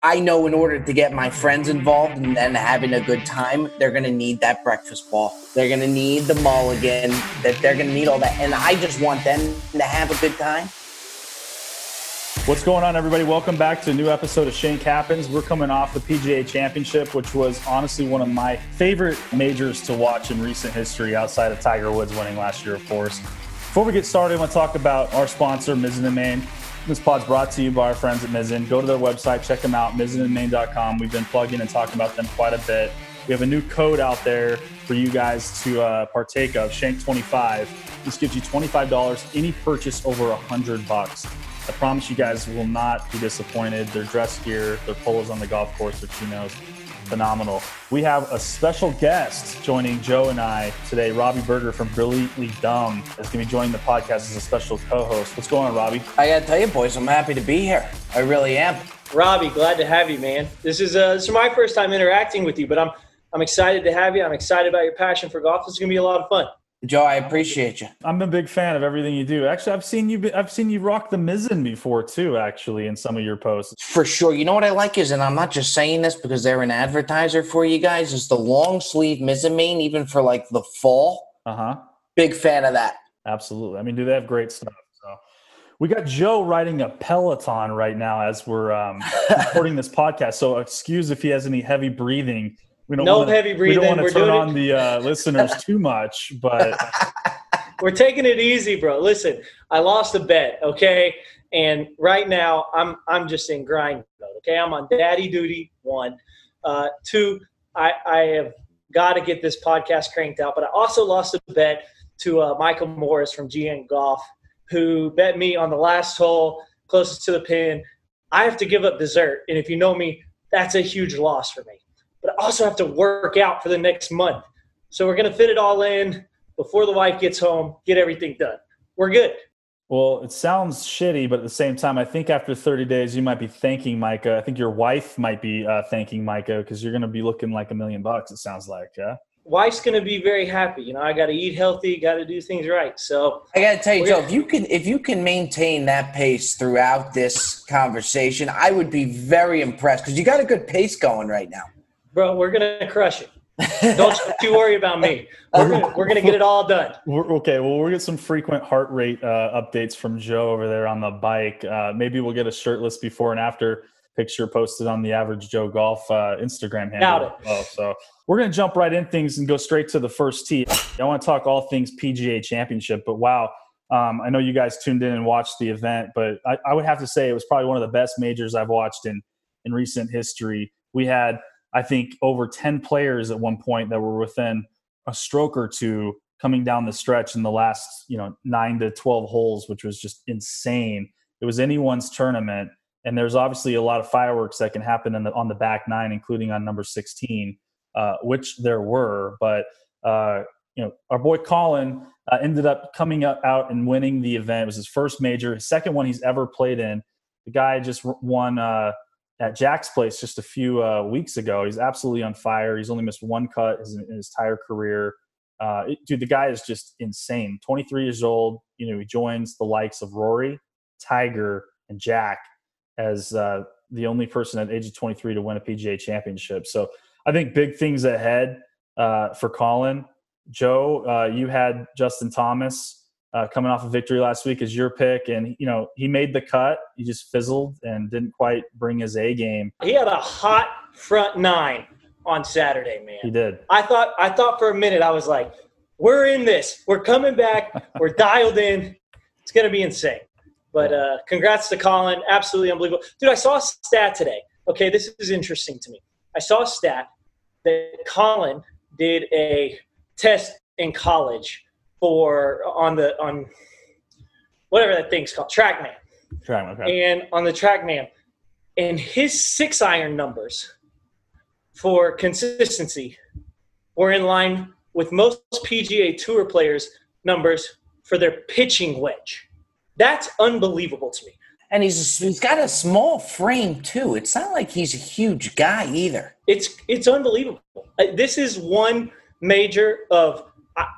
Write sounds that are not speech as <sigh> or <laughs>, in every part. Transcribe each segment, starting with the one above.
I know in order to get my friends involved and, and having a good time, they're going to need that breakfast ball. They're going to need the mulligan, that they're going to need all that. And I just want them to have a good time. What's going on, everybody? Welcome back to a new episode of Shank Happens. We're coming off the PGA Championship, which was honestly one of my favorite majors to watch in recent history outside of Tiger Woods winning last year, of course. Before we get started, I want to talk about our sponsor, Mizzen and Main. This pod's brought to you by our friends at Mizzen. Go to their website, check them out, mizzenandmain.com. We've been plugging and talking about them quite a bit. We have a new code out there for you guys to uh, partake of, Shank25. This gives you $25 any purchase over 100 bucks. I promise you guys will not be disappointed. Their dress gear, their polos on the golf course, which you know is phenomenal. We have a special guest joining Joe and I today. Robbie Berger from Brilliantly Dumb is going to be joining the podcast as a special co-host. What's going on, Robbie? I got to tell you, boys, I'm happy to be here. I really am. Robbie, glad to have you, man. This is uh, this is my first time interacting with you, but I'm I'm excited to have you. I'm excited about your passion for golf. This is going to be a lot of fun. Joe, I appreciate you. I'm a big fan of everything you do. Actually, I've seen you. I've seen you rock the mizzen before too. Actually, in some of your posts, for sure. You know what I like is, and I'm not just saying this because they're an advertiser for you guys. Is the long sleeve mizzen main even for like the fall? Uh huh. Big fan of that. Absolutely. I mean, do they have great stuff? So, we got Joe riding a Peloton right now as we're um, recording this <laughs> podcast. So, excuse if he has any heavy breathing we don't no wanna, heavy breathing. We don't want to turn on it. the uh, <laughs> listeners too much, but <laughs> we're taking it easy, bro. Listen, I lost a bet, okay, and right now I'm I'm just in grind mode. Okay, I'm on daddy duty. One, uh, two, I I have got to get this podcast cranked out, but I also lost a bet to uh, Michael Morris from GN Golf, who bet me on the last hole closest to the pin. I have to give up dessert, and if you know me, that's a huge loss for me but I also have to work out for the next month. So we're going to fit it all in before the wife gets home, get everything done. We're good. Well, it sounds shitty, but at the same time, I think after 30 days, you might be thanking Micah. I think your wife might be uh, thanking Micah because you're going to be looking like a million bucks, it sounds like. Yeah. Wife's going to be very happy. You know, I got to eat healthy, got to do things right. So I got to tell you, Joe, if you can, if you can maintain that pace throughout this conversation, I would be very impressed because you got a good pace going right now bro, we're gonna crush it. Don't you worry about me. We're gonna, we're gonna get it all done. We're, okay, well, we'll get some frequent heart rate uh, updates from Joe over there on the bike. Uh, maybe we'll get a shirtless before and after picture posted on the Average Joe Golf uh, Instagram handle. Well. So we're gonna jump right in things and go straight to the first tee. I want to talk all things PGA Championship, but wow. Um, I know you guys tuned in and watched the event, but I, I would have to say it was probably one of the best majors I've watched in in recent history. We had I think over 10 players at one point that were within a stroke or two coming down the stretch in the last, you know, 9 to 12 holes, which was just insane. It was anyone's tournament and there's obviously a lot of fireworks that can happen the, on the back nine including on number 16, uh, which there were, but uh, you know, our boy Collin uh, ended up coming up, out and winning the event. It was his first major, his second one he's ever played in. The guy just won uh, at Jack's place just a few uh, weeks ago. He's absolutely on fire. He's only missed one cut in his entire career. Uh, it, dude, the guy is just insane. 23 years old. You know, he joins the likes of Rory, Tiger, and Jack as uh, the only person at age of 23 to win a PGA championship. So I think big things ahead uh, for Collin. Joe, uh, you had Justin Thomas uh, coming off a victory last week is your pick, and you know he made the cut. He just fizzled and didn't quite bring his A game. He had a hot front nine on Saturday, man. He did. I thought I thought for a minute I was like, "We're in this. We're coming back. We're <laughs> dialed in. It's gonna be insane." But uh, congrats to Collin. Absolutely unbelievable, dude. I saw a stat today. Okay, this is interesting to me. I saw a stat that Collin did a test in college for on the on whatever that thing's called, TrackMan. TrackMan. Okay. And on the TrackMan, and his six iron numbers for consistency were in line with most PGA Tour players' numbers for their pitching wedge. That's unbelievable to me. And he's he's got a small frame too. It's not like he's a huge guy either. It's it's unbelievable. Uh, this is one major of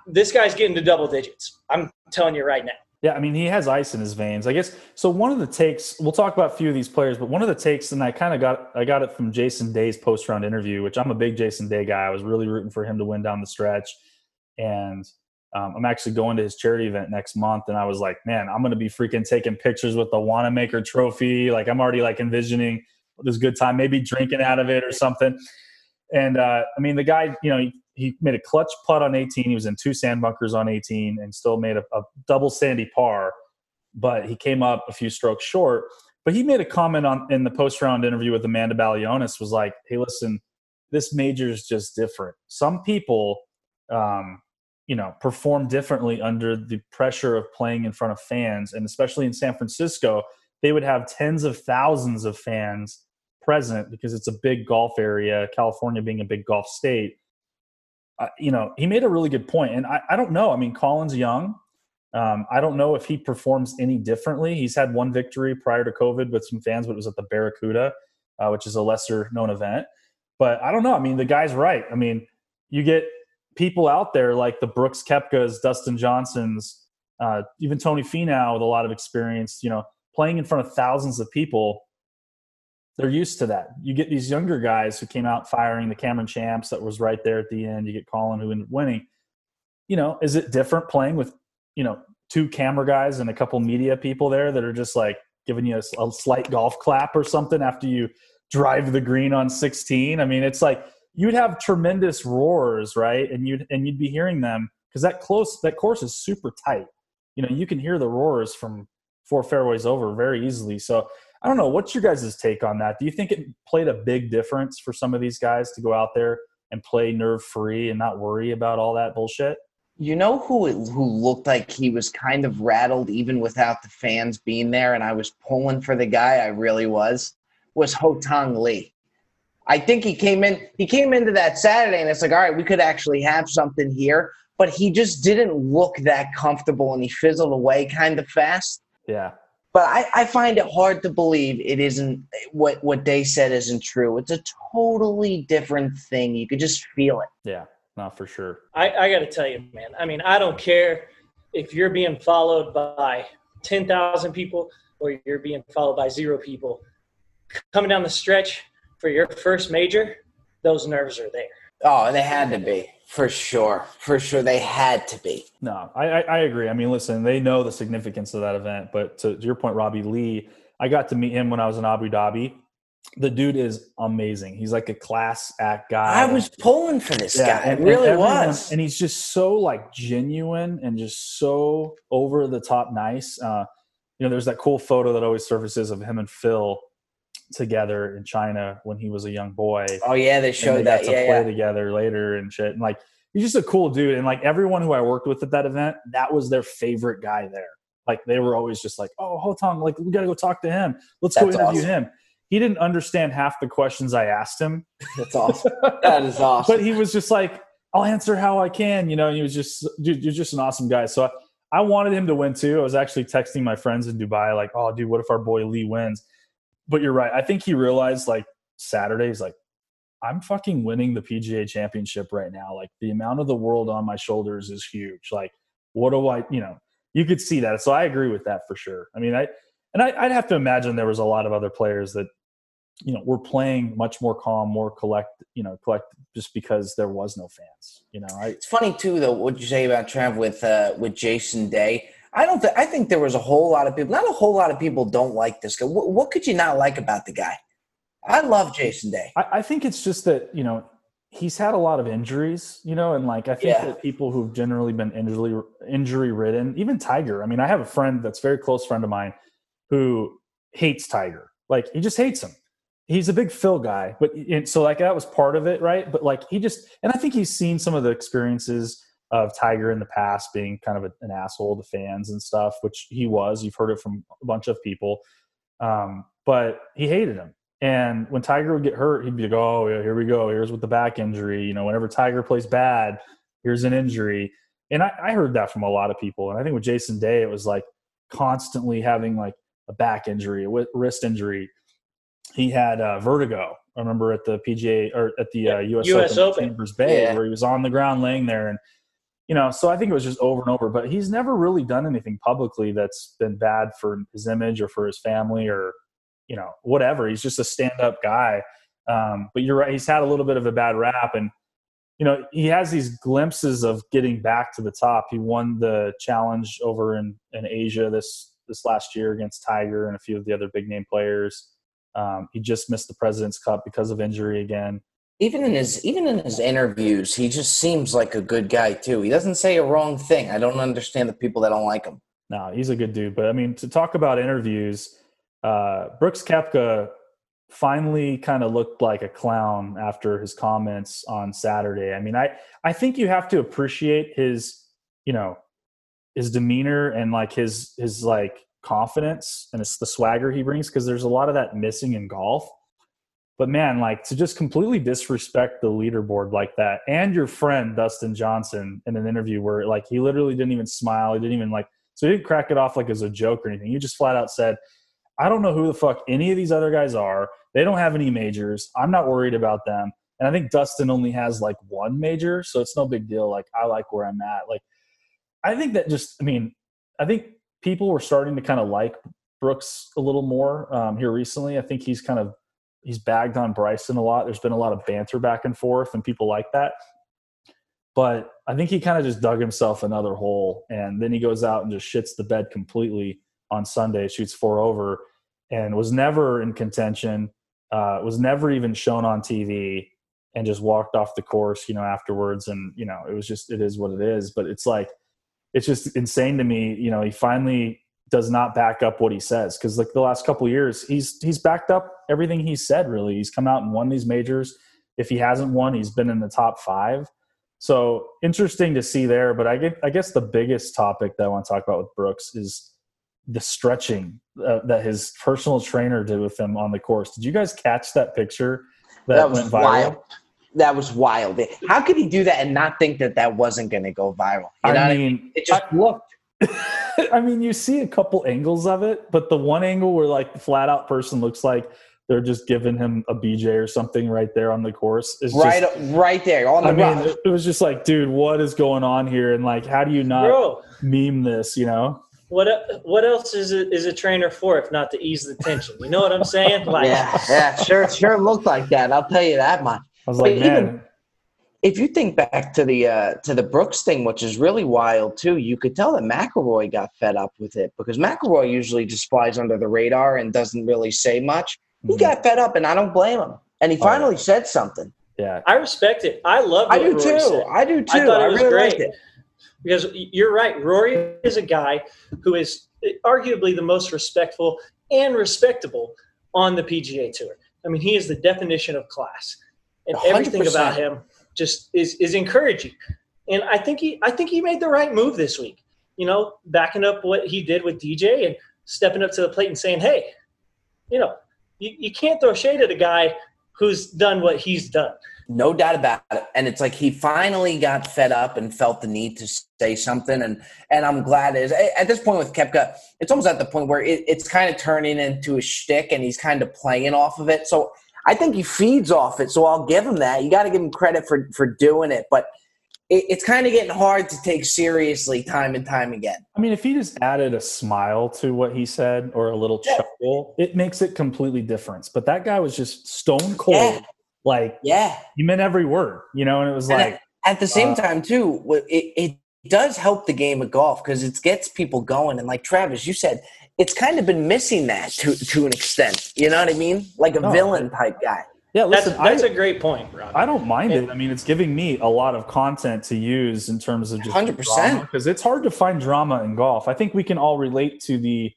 this guy's getting to double digits. I'm telling you right now. Yeah, I mean, he has ice in his veins. I guess so. One of the takes we'll talk about a few of these players, but one of the takes, and I kind of got I got it from Jason Day's post round interview, which I'm a big Jason Day guy. I was really rooting for him to win down the stretch, and um, I'm actually going to his charity event next month, and I was like, man, I'm going to be freaking taking pictures with the Wanamaker Trophy. Like I'm already like envisioning this good time, maybe drinking out of it or something. And uh, I mean, the guy, you know, he, he, made a clutch putt on 18. He was in two sand bunkers on 18 and still made a, a double sandy par, but he came up a few strokes short. But he made a comment on in the post round interview with Amanda Balionis was like, "Hey, listen, this major is just different. Some people, um, you know, perform differently under the pressure of playing in front of fans, and especially in San Francisco, they would have tens of thousands of fans present because it's a big golf area, California being a big golf state. You know, he made a really good point. And I, I don't know. I mean, Collin's young. Um, I don't know if he performs any differently. He's had one victory prior to COVID with some fans, but it was at the Barracuda, uh, which is a lesser known event. But I don't know. I mean, the guy's right. I mean, you get people out there like the Brooks Koepkas, Dustin Johnsons, uh, even Tony Finau with a lot of experience, you know, playing in front of thousands of people they're used to that. You get these younger guys who came out firing the Cameron Champs that was right there at the end. You get Collin who ended up winning. You know, is it different playing with, you know, two camera guys and a couple media people there that are just like giving you a, a slight golf clap or something after you drive the green on 16? I mean, it's like you'd have tremendous roars, right? And you'd and you'd be hearing them because that close that course is super tight. You know, you can hear the roars from four fairways over very easily. So I don't know. What's your guys' take on that? Do you think it played a big difference for some of these guys to go out there and play nerve free and not worry about all that bullshit? You know who who looked like he was kind of rattled even without the fans being there, and I was pulling for the guy. I really was. Was Haotong Li? I think he came in. He came into that Saturday, and it's like, all right, we could actually have something here. But he just didn't look that comfortable, and he fizzled away kind of fast. Yeah. But I, I find it hard to believe it isn't what what they said isn't true. It's a totally different thing. You could just feel it. Yeah, not for sure. I, I got to tell you, man. I mean, I don't care if you're being followed by ten thousand people or you're being followed by zero people. Coming down the stretch for your first major, those nerves are there. Oh, and they had to be. For sure, for sure, they had to be. No, I, I, I agree. I mean, listen, they know the significance of that event. But to, to your point, Robbie Li, I got to meet him when I was in Abu Dhabi. The dude is amazing. He's like a class act guy. I was pulling for this yeah, guy. It really everyone, was. And he's just so like genuine and just so over the top nice. Uh, you know, there's that cool photo that always surfaces of him and Phil together in China when he was a young boy. Oh yeah, they showed they that. to yeah, play yeah. together later and shit. And like he's just a cool dude. And like everyone who I worked with at that event, that was their favorite guy there. Like they were always just like, "Oh, Haotong, like we got to go talk to him. Let's That's go interview awesome. him." He didn't understand half the questions I asked him. That's awesome. that is <laughs> awesome. But he was just like, "I'll answer how I can," you know. And he was just, dude, you're just an awesome guy. So. I, I wanted him to win too. I was actually texting my friends in Dubai, like, "Oh, dude, what if our boy Li wins?" But you're right. I think he realized like Saturday's like, I'm fucking winning the PGA championship right now. Like the amount of the world on my shoulders is huge. Like, what do I, you know, you could see that. So I agree with that for sure. I mean, I, and I, would have to imagine there was a lot of other players that, you know, were playing much more calm, more collect, you know, collect just because there was no fans, you know, it's funny too, though, what you say about Trav with, uh, with Jason Day. I don't. Th- I think there was a whole lot of people. Not a whole lot of people don't like this guy. What, what could you not like about the guy? I love Jason Day. I, I, think it's just that you know he's had a lot of injuries. You know, and like I think yeah. that people who've generally been injury injury ridden, even Tiger. I mean, I have a friend that's a very close friend of mine who hates Tiger. Like he just hates him. He's a big Phil guy, but so like that was part of it, right? But like he just, and I think he's seen some of the experiences of Tiger in the past being kind of a, an asshole to fans and stuff, which he was. You've heard it from a bunch of people. Um, but he hated him. And when Tiger would get hurt, he'd be like, oh, yeah, here we go. Here's with the back injury. You know, whenever Tiger plays bad, here's an injury. And I, I heard that from a lot of people. And I think with Jason Day, it was like constantly having like a back injury, a wrist injury. He had uh, vertigo. I remember at the PGA or at the uh, US, US Open, Open. Chambers Bay, yeah. where he was on the ground laying there and you know, so I think it was just over and over. But he's never really done anything publicly that's been bad for his image or for his family or you know whatever. He's just a stand-up guy. Um, but you're right; he's had a little bit of a bad rap, and you know he has these glimpses of getting back to the top. He won the challenge over in in Asia this this last year against Tiger and a few of the other big name players. Um, he just missed the President's Cup because of injury again even in his even in his interviews, he just seems like a good guy too. He doesn't say a wrong thing. I don't understand the people that don't like him. No, he's a good dude. But I mean, to talk about interviews, uh, Brooks Koepka finally kind of looked like a clown after his comments on Saturday. I mean, I I think you have to appreciate his, you know, his demeanor and like his his like confidence and it's the swagger he brings because there's a lot of that missing in golf but man, like to just completely disrespect the leaderboard like that, and your friend Dustin Johnson in an interview where like he literally didn't even smile, he didn't even like, so he didn't crack it off like as a joke or anything. He just flat out said, "I don't know who the fuck any of these other guys are. They don't have any majors. I'm not worried about them." And I think Dustin only has like one major, so it's no big deal. Like I like where I'm at. Like I think that just, I mean, I think people were starting to kind of like Brooks a little more um, here recently. I think he's kind of he's bagged on Bryson a lot. There's been a lot of banter back and forth, and people like that. But I think he kind of just dug himself another hole, and then he goes out and just shits the bed completely on Sunday. Shoots four over, and was never in contention. Uh, was never even shown on TV, and just walked off the course, you know, afterwards. And you know, it was just it is what it is. But it's like it's just insane to me. You know, he finally does not back up what he says. Because like the last couple years he's he's backed up everything he said really. He's come out and won these majors. If he hasn't won he's been in the top five. So interesting to see there but i get i guess the biggest topic that i want to talk about with brooks is the stretching uh, that his personal trainer did with him on the course. Did you guys catch that picture that, that was wild. That was wild. How could he do that and not think that that wasn't going to go viral? You know I mean, I mean? it just I, looked <laughs> I mean, you see a couple angles of it, but the one angle where like the flat out person looks like they're just giving him a BJ or something right there on the course is right, just, right there on the. I mean, it was just like, dude, what is going on here? And like, how do you not Bro, meme this? You know. What what else is it is a trainer for if not to ease the tension? You know what I'm saying? <laughs> Like, yeah, yeah, sure, sure looked like that. I'll tell you that much. I was like, but man. Even, if you think back to the uh, to the Brooks thing, which is really wild too, you could tell that McIlroy got fed up with it because McIlroy usually just flies under the radar and doesn't really say much. He mm-hmm. got fed up, and I don't blame him. And he oh, finally yeah. said something. Yeah, I respect it. I love. I do Rory too. Said. I do too. I thought it was really great it. because you're right. Rory is a guy who is arguably the most respectful and respectable on the PGA Tour. I mean, he is the definition of class, and 100%. everything about him just is is encouraging. And I think he I think he made the right move this week. You know, backing up what he did with DJ and stepping up to the plate and saying, "Hey, you know, you, you can't throw shade at a guy who's done what he's done." No doubt about it. And it's like he finally got fed up and felt the need to say something. And and I'm glad is at this point with Koepka, it's almost at the point where it, it's kind of turning into a shtick and he's kind of playing off of it. So I think he feeds off it, so I'll give him that. You got to give him credit for for doing it, but it, it's kind of getting hard to take seriously time and time again. I mean, if he just added a smile to what he said or a little yeah. chuckle, it makes it completely different. But that guy was just stone cold, yeah. like yeah, he meant every word, you know. And it was and like at, at the same uh, time too, it, it does help the game of golf because it gets people going. And like Travis, you said, it's kind of been missing that to to an extent. You know what I mean? Like a no, villain type guy. Yeah, listen, that's, that's I, a great point, Rob. I don't mind it. I mean, it's giving me a lot of content to use in terms of just hundred percent because it's hard to find drama in golf. I think we can all relate to the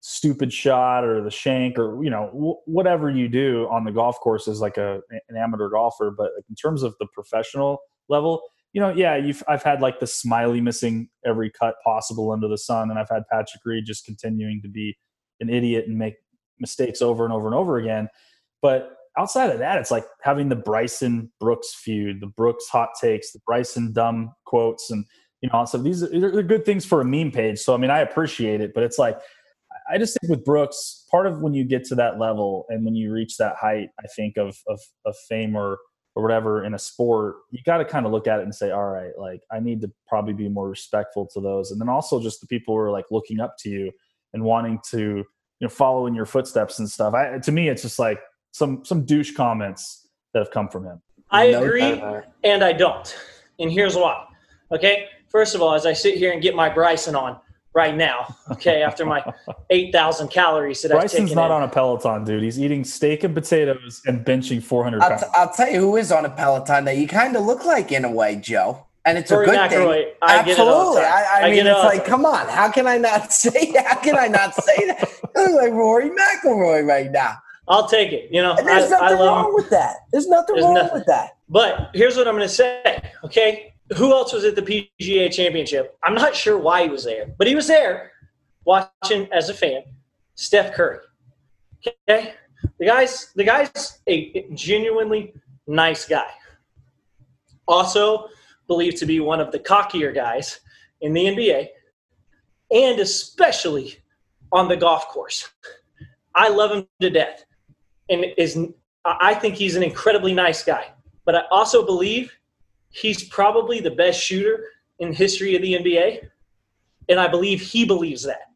stupid shot or the shank or you know w- whatever you do on the golf course as like a an amateur golfer. But in terms of the professional level, you know, yeah, you've I've had like the Smylie missing every cut possible under the sun, and I've had Patrick Reed just continuing to be an idiot and make mistakes over and over and over again. But outside of that, it's like having the Bryson Brooks feud, the Brooks hot takes, the Bryson dumb quotes, and you know, so these are they're good things for a meme page. So I mean, I appreciate it, but it's like I just think with Brooks, part of when you get to that level and when you reach that height, I think of of, of fame or or whatever in a sport, you got to kind of look at it and say, all right, like I need to probably be more respectful to those. And then also just the people who are like looking up to you and wanting to, you know, follow in your footsteps and stuff. I, to me, it's just like some, some douche comments that have come from him. I agree and I don't. And here's why. Okay. First of all, as I sit here and get my Bryson on, right now. Okay, after my <laughs> eight thousand calories that Bryson's I've taken not in. on a Peloton, dude. He's eating steak and potatoes and benching four hundred I'll, pounds. t- I'll tell you who is on a Peloton that you kind of look like in a way, Joe. And it's Rory a good McIlroy, thing. I get it all the Absolutely. I, I, I mean, it it's like, come on. How can I not <laughs> say? That? How can I not say that? You <laughs> look like Rory McIlroy right now. I'll take it. You know, And there's I, I nothing love wrong him. with that. There's nothing There's wrong nothing. with that. But here's what I'm going to say. Okay, who else was at the PGA Championship? I'm not sure why he was there, but he was there watching as a fan. Steph Curry. Okay, the guy's the guy's a genuinely nice guy. Also believed to be one of the cockier guys in the NBA, and especially on the golf course. I love him to death, and is I think he's an incredibly nice guy. But I also believe he's probably the best shooter in history of the NBA, and I believe he believes that.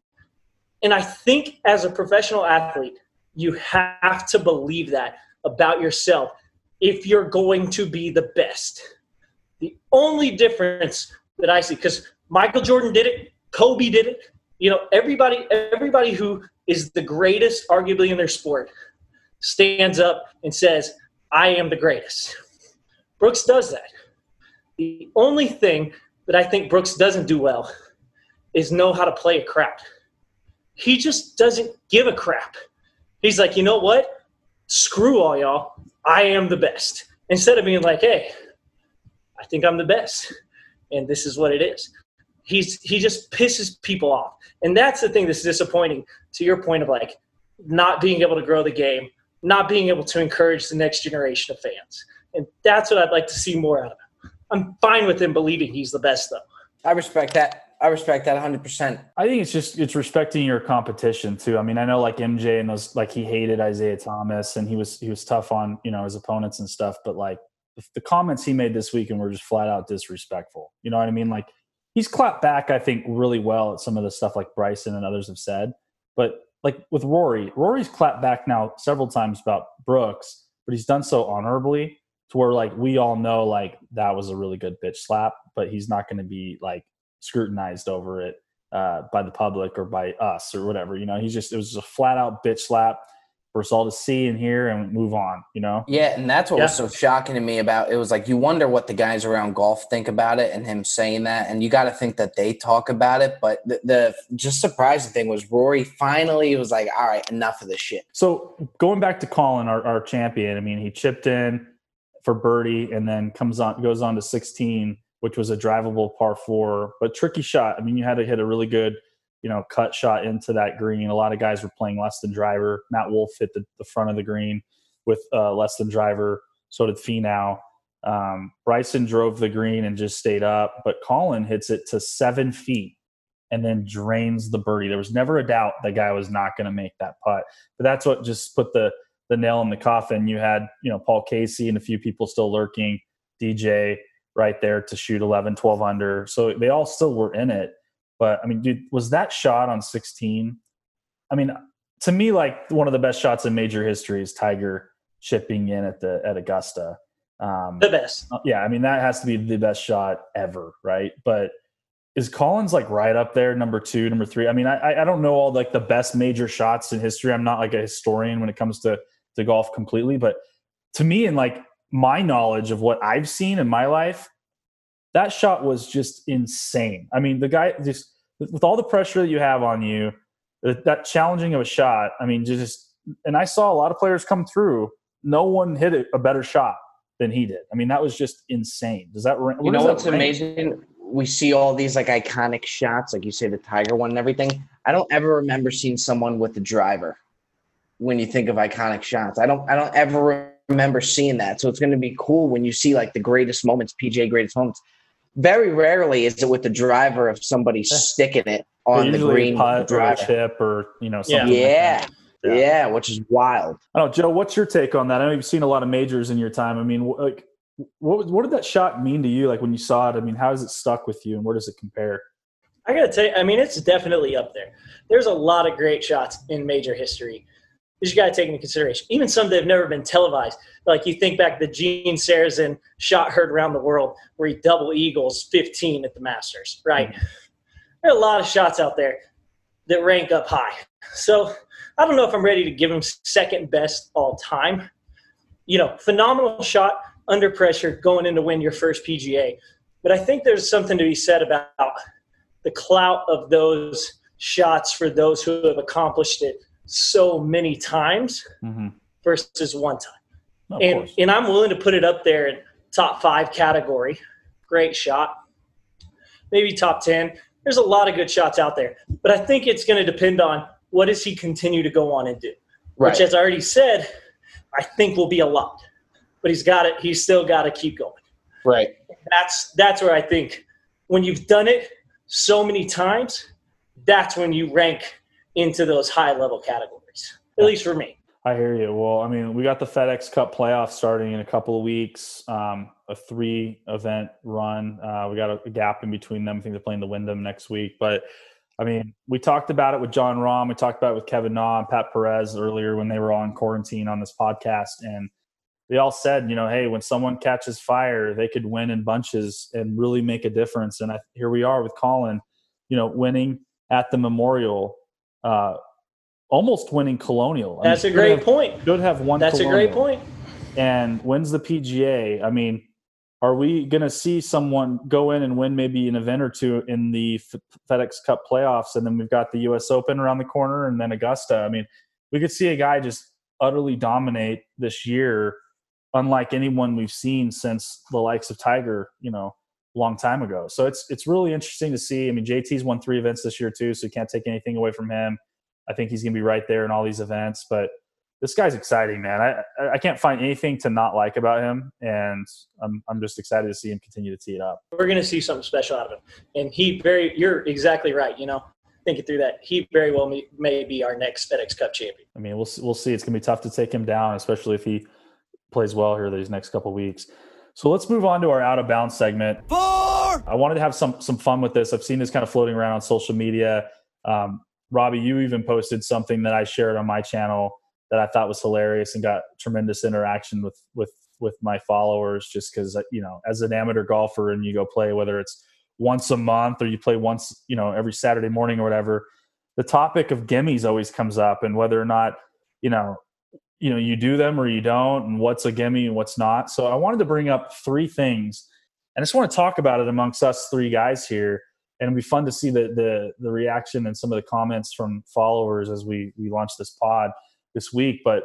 And I think as a professional athlete, you have to believe that about yourself if you're going to be the best. The only difference that I see, because Michael Jordan did it, Kobe did it, you know, everybody, everybody who is the greatest, arguably in their sport, stands up and says, I am the greatest. Brooks does that. The only thing that I think Brooks doesn't do well is know how to play a crap. He just doesn't give a crap. He's like, you know what? Screw all y'all. I am the best. Instead of being like, hey, I think I'm the best. And this is what it is. He's he just pisses people off. And that's the thing that's disappointing to your point of like not being able to grow the game, not being able to encourage the next generation of fans. And that's what I'd like to see more out of. I'm fine with him believing he's the best though. I respect that. I respect that 100%. I think it's just it's respecting your competition too. I mean, I know like MJ and those like he hated Isaiah Thomas and he was he was tough on you know his opponents and stuff, but like the, the comments he made this weekend were just flat out disrespectful. You know what I mean? Like he's clapped back, I think, really well at some of the stuff like Bryson and others have said, but like with Rory, Rory's clapped back now several times about Brooks, but he's done so honorably to where like we all know like that was a really good bitch slap, but he's not going to be like scrutinized over it uh, by the public or by us or whatever. You know, he's just it was just a flat out bitch slap for us all to see and hear and move on. You know, Yeah, and that's what was so shocking to me about it was like you wonder what the guys around golf think about it and him saying that, and you got to think that they talk about it. But the, the just surprising thing was Rory finally was like, "All right, enough of this shit." So going back to Collin, our, our champion, I mean, he chipped in for birdie and then comes on goes on to 16, which was a drivable par four, but tricky shot. I mean, you had to hit a really good, you know, cut shot into that green. A lot of guys were playing less than driver. Matt Wolff hit the, the front of the green with uh, less than driver. So did Finau. Um, Bryson drove the green and just stayed up, but Collin hits it to seven feet and then drains the birdie. There was never a doubt the guy was not going to make that putt. But that's what just put the the nail in the coffin. You had, you know, Paul Casey and a few people still lurking, DJ right there to shoot 11, 12 under. So they all still were in it. But I mean, dude, was that shot on 16? I mean, to me, like one of the best shots in major history is Tiger chipping in at the at Augusta. Um, The best. yeah, I mean that has to be the best shot ever, right? But is Collin's like right up there, number two, number three? I mean, I I don't know all like the best major shots in history. I'm not like a historian when it comes to to golf completely, but to me, and like my knowledge of what I've seen in my life, that shot was just insane. I mean, the guy just with all the pressure that you have on you, that, that challenging of a shot. I mean, just and I saw a lot of players come through. No one hit a better shot than he did. I mean, that was just insane. Does that? You know what's amazing? We see all these like iconic shots, like you say, the Tiger one and everything. I don't ever remember seeing someone with a driver when you think of iconic shots. I don't. I don't ever remember seeing that. So it's going to be cool when you see like the greatest moments, PJ greatest moments. Very rarely is it with the driver of somebody sticking it on the green a putt or a driver. chip or you know Yeah. something. like Yeah. that. Yeah. yeah. which is wild. I don't know, Joe. What's your take on that? I know you've seen a lot of majors in your time. I mean, like, what what did that shot mean to you? Like when you saw it, I mean, how has it stuck with you, and where does it compare? I gotta tell you, I mean, it's definitely up there. There's a lot of great shots in major history. You got to take into consideration, even some that have never been televised. Like you think back the Gene Sarazen shot heard around the world, where he double eagles 15 at the Masters. Right? Mm-hmm. There are a lot of shots out there that rank up high. So I don't know if I'm ready to give him second best all time. You know, phenomenal shot under pressure going in to win your first PGA. But I think there's something to be said about the clout of those shots for those who have accomplished it so many times mm-hmm. versus one time. Of and course. and I'm willing to put it up there in top five category. Great shot. Maybe top ten. There's a lot of good shots out there. But I think it's going to depend on what does he continue to go on and do. Right. Which as I already said, I think will be a lot but he's got it. He's still got to keep going. Right. That's that's where I think when you've done it so many times, that's when you rank into those high level categories. At least for me. I hear you. Well, I mean, we got the FedEx Cup playoffs starting in a couple of weeks. Um, a three event run. Uh, we got a, gap in between them. I think they're playing the Wyndham next week. But I mean, we talked about it with Jon Rahm. We talked about it with Kevin Na and Pat Perez earlier when they were on quarantine on this podcast. And they all said, you know, hey, when someone catches fire, they could win in bunches and really make a difference. And I, here we are with Collin, you know, winning at the Memorial, uh, almost winning Colonial. That's mean, a great have, point. Should have won. That's Colonial. a great point. And wins the PGA. I mean, are we going to see someone go in and win maybe an event or two in the FedEx Cup playoffs, and then we've got the U.S. Open around the corner, and then Augusta? I mean, we could see a guy just utterly dominate this year unlike anyone we've seen since the likes of Tiger, you know, long time ago. So it's it's really interesting to see. I mean, JT's won three events this year too, so you can't take anything away from him. I think he's going to be right there in all these events, but this guy's exciting, man. I I can't find anything to not like about him, and I'm I'm just excited to see him continue to tee it up. We're going to see something special out of him, and he very. You're exactly right. You know, thinking through that, he very well may, may be our next FedEx Cup champion. I mean, we'll we'll see. It's going to be tough to take him down, especially if he plays well here these next couple weeks. So let's move on to our out of bounds segment. Four. I wanted to have some some fun with this. I've seen this kind of floating around on social media. Um, Robbie, you even posted something that I shared on my channel that I thought was hilarious and got tremendous interaction with with with my followers. Just because uh, you know, as an amateur golfer, and you go play whether it's once a month or you play once, you know, every Saturday morning or whatever, the topic of gimmies always comes up, and whether or not you know you know you do them or you don't and what's a gimme and what's not. So i wanted to bring up three things and i just want to talk about it amongst us three guys here and it'll be fun to see the the, the reaction and some of the comments from followers as we we launch this pod this week. But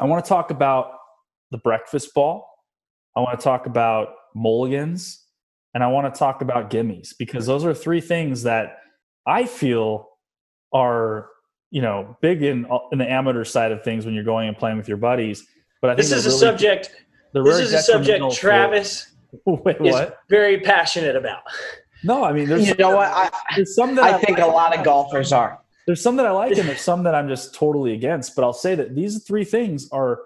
i want to talk about the breakfast ball. I want to talk about mulligans and i want to talk about gimmies because those are three things that i feel are you know big in in the amateur side of things when you're going and playing with your buddies. But I think this is really, a subject. This is a subject Travis <laughs> Wait, is very passionate about. No, I mean, there's you know what? I, there's some that I, I think like a lot of golfers are. There's some that I like, and there's some that I'm just totally against. But I'll say that these three things are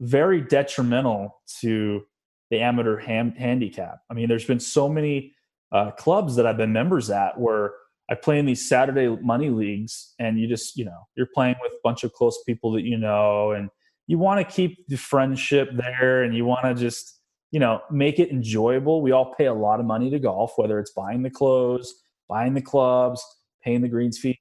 very detrimental to the amateur ham- handicap. I mean, there's been so many uh, clubs that I've been members at where I play in these Saturday money leagues, and you just, you know, you're playing with a bunch of close people that you know, and you want to keep the friendship there, and you want to just, you know, make it enjoyable. We all pay a lot of money to golf, whether it's buying the clothes, buying the clubs, paying the greens fee.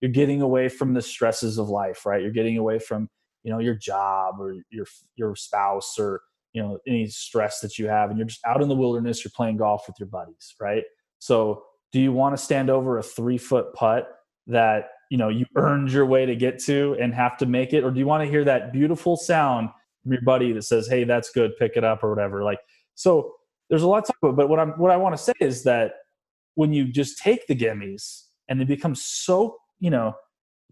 You're getting away from the stresses of life, right? You're getting away from, you know, your job or your your spouse or you know any stress that you have, and you're just out in the wilderness. You're playing golf with your buddies, right? So do you want to stand over a three foot putt that you know you earned your way to get to and have to make it? Or do you want to hear that beautiful sound from your buddy that says hey that's good pick it up or whatever? Like so there's a lot to talk about but what i'm what i want to say is that when you just take the gimmies and they become so you know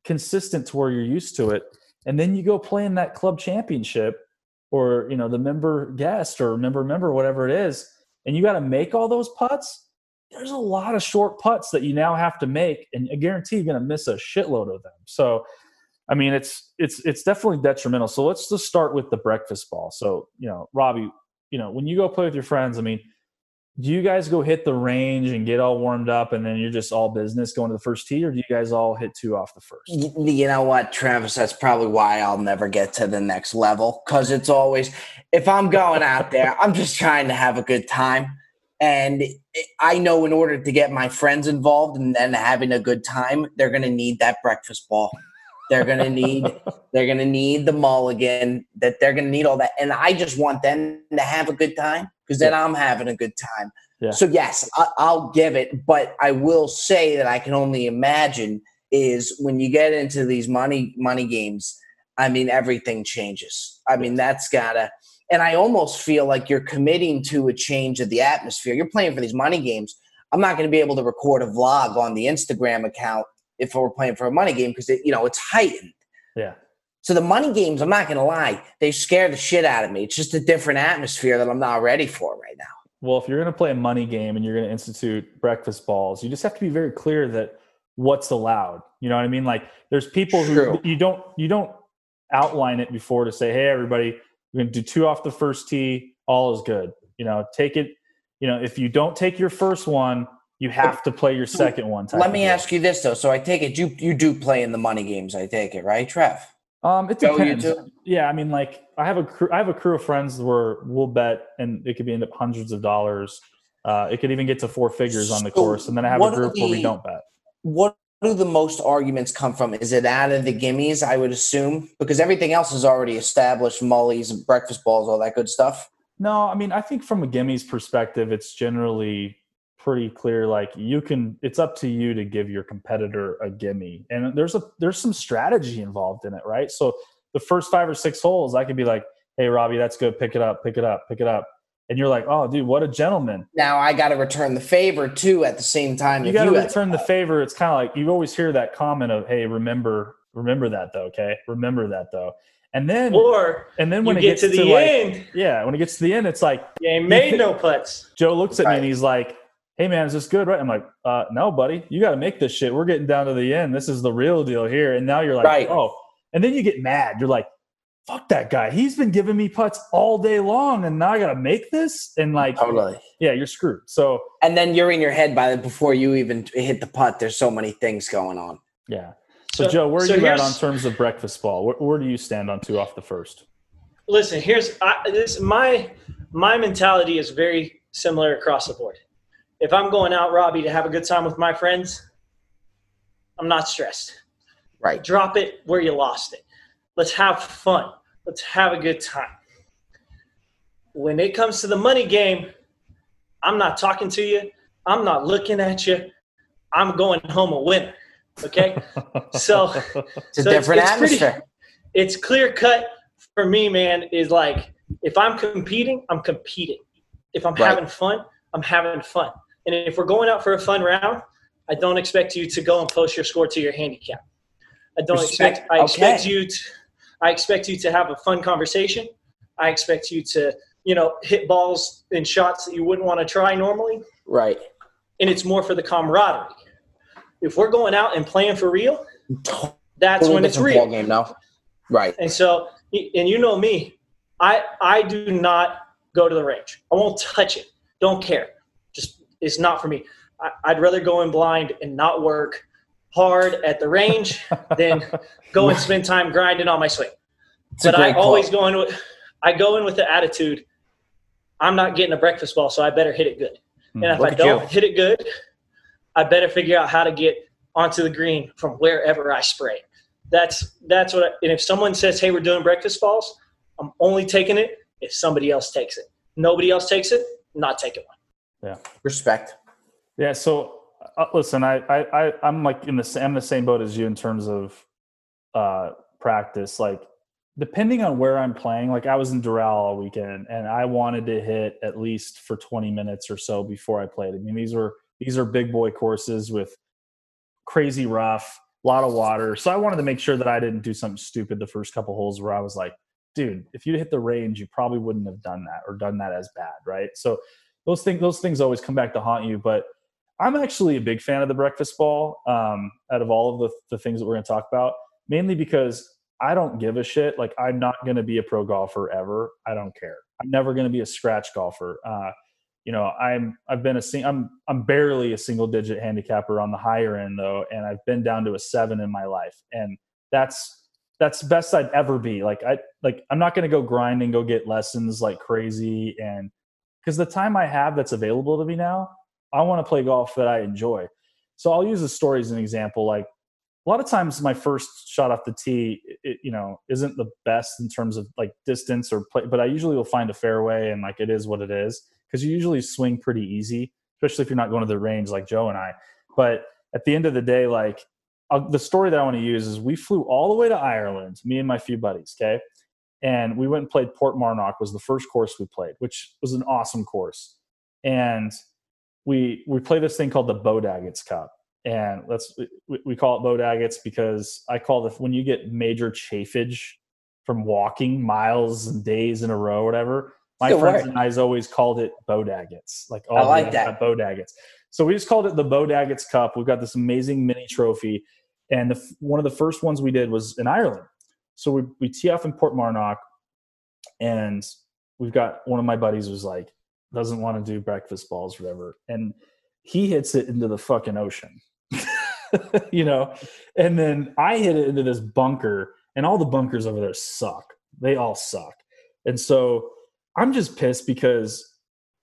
consistent to where you're used to it and then you go play in that club championship or you know the member guest or member member whatever it is and you got to make all those putts there's a lot of short putts that you now have to make, and I guarantee you're going to miss a shitload of them. So I mean, it's it's it's definitely detrimental. So let's just start with the breakfast ball. So you know, Robbie, you know, when you go play with your friends, I mean, do you guys go hit the range and get all warmed up, and then you're just all business going to the first tee, or do you guys all hit two off the first? You know what, Travis? That's probably why I'll never get to the next level because it's always if I'm going out there, I'm just trying to have a good time. And I know in order to get my friends involved and then having a good time, they're going to need that breakfast ball. They're going to need <laughs> they're going to need the mulligan. That they're going to need all that, and I just want them to have a good time because then yeah. I'm having a good time. Yeah. So yes, I, I'll give it, but I will say that I can only imagine is when you get into these money money games. I mean, everything changes. I mean, that's gotta and I almost feel like you're committing to a change of the atmosphere. You're playing for these money games. I'm not going to be able to record a vlog on the Instagram account if we're playing for a money game because it, you know it's heightened. Yeah. So the money games, I'm not going to lie, they scare the shit out of me. It's just a different atmosphere that I'm not ready for right now. Well, if you're going to play a money game and you're going to institute breakfast balls, you just have to be very clear that what's allowed. You know what I mean? Like there's people True. who you don't you don't outline it before to say, "Hey, everybody, we're going to do two off the first tee. All is good. You know, take it. You know, if you don't take your first one, you have to play your second one. Let me ask you this though. So I take it you you do play in the money games. I take it right, Trev. Um, it depends. yeah, I mean, like I have a crew, I have a crew of friends where we'll bet, and it could be end up hundreds of dollars. Uh, it could even get to four figures on the so course, and then I have a group the, where we don't bet. What do the most arguments come from? Is it out of the gimmies? I would assume because everything else is already established: mullies, breakfast balls, all that good stuff. No, I mean, I think from a gimmies perspective, it's generally pretty clear. Like you can, it's up to you to give your competitor a gimme, and there's a there's some strategy involved in it, right? So the first five or six holes, I could be like, "Hey, Robbie, that's good. Pick it up, pick it up, pick it up." And you're like, oh, dude, what a gentleman. Now I got to return the favor too at the same time. You got to return the favor. It's kind of like you always hear that comment of, hey, remember, remember that though, okay? Remember that though. And then, or and then when it gets to the to end, like, yeah, when it gets to the end, it's like, you ain't made no putts. Joe looks at right. me and he's like, hey man, is this good? Right? I'm like, uh, no, buddy, you got to make this shit. We're getting down to the end. This is the real deal here. And now you're like, right. oh, and then you get mad. You're like, fuck that guy. He's been giving me putts all day long, and now I got to make this. And like, totally, yeah, you're screwed. So, and then you're in your head by the before you even hit the putt. There's so many things going on. Yeah. So, so Joe, where are so you at on terms of breakfast ball? Where, where, do you stand on two off the first? Listen, here's I, this my my mentality is very similar across the board. If I'm going out, Robbie, to have a good time with my friends, I'm not stressed. Right. Drop it where you lost it. Let's have fun. Let's have a good time. When it comes to the money game, I'm not talking to you. I'm not looking at you. I'm going home a winner. Okay. <laughs> So it's a so different it's, it's atmosphere. Pretty, it's clear cut for me, man, is like if I'm competing, I'm competing. If I'm right. having fun, I'm having fun. And if we're going out for a fun round, I don't expect you to go and post your score to your handicap. I don't Respect. expect I expect okay. you to I expect you to have a fun conversation. I expect you to, you know, hit balls and shots that you wouldn't want to try normally. Right. And it's more for the camaraderie. If we're going out and playing for real, that's totally when it's real. Game now. Right. And so, and you know me, I I do not go to the range. I won't touch it. Don't care. Just it's not for me. I, I'd rather go in blind and not work hard at the range than <laughs> go and spend time grinding on my swing. It's but I always go in with I go in with the attitude, I'm not getting a breakfast ball, so I better hit it good. Hmm. And if I don't you. hit it good, I better figure out how to get onto the green from wherever I spray. That's that's what. I, and if someone says, "Hey, we're doing breakfast balls," I'm only taking it if somebody else takes it. Nobody else takes it, not taking one. Yeah, respect. Yeah. So uh, listen, I, I, I, am like in the I'm the same boat as you in terms of uh, practice. Like, depending on where I'm playing, like I was in Doral all weekend, and I wanted to hit at least for 20 minutes or so before I played. I mean, these were these are big boy courses with crazy rough, a lot of water. So I wanted to make sure that I didn't do something stupid the first couple holes where I was like, dude, if you hit the range, you probably wouldn't have done that or done that as bad, right? So those things those things always come back to haunt you, but I'm actually a big fan of the breakfast ball. Um, out of all of the, the things that we're going to talk about, mainly because I don't give a shit. Like I'm not going to be a pro golfer ever. I don't care. I'm never going to be a scratch golfer. Uh, you know, I'm I've been a sing- I'm I'm barely a single digit handicapper on the higher end though, and I've been down to a seven in my life, and that's that's best I'd ever be. Like I like I'm not going to go grind and go get lessons like crazy, and because the time I have that's available to me now, I want to play golf that I enjoy. So I'll use the story as an example. Like a lot of times, my first shot off the tee, it, you know, isn't the best in terms of like distance or play, but I usually will find a fairway and like it is what it is because you usually swing pretty easy, especially if you're not going to the range like Joe and I. But at the end of the day, like uh, the story that I want to use is we flew all the way to Ireland, me and my few buddies, okay? And we went and played Portmarnock was the first course we played, which was an awesome course. And we we play this thing called the Bowdaggets Cup. And let's we, we call it Bowdaggets because I call it when you get major chafage from walking miles and days in a row, whatever. My Good friends work. and I's always called it Bowdaggets. Like all I oh, like that Bowdaggets. So we just called it the Bowdaggets Cup. We've got this amazing mini trophy and the, one of the first ones we did was in Ireland. So we, we tee off in Portmarnock, and we've got one of my buddies was like, doesn't want to do breakfast balls, whatever. And he hits it into the fucking ocean, <laughs> you know? And then I hit it into this bunker, and all the bunkers over there suck. They all suck. And so I'm just pissed because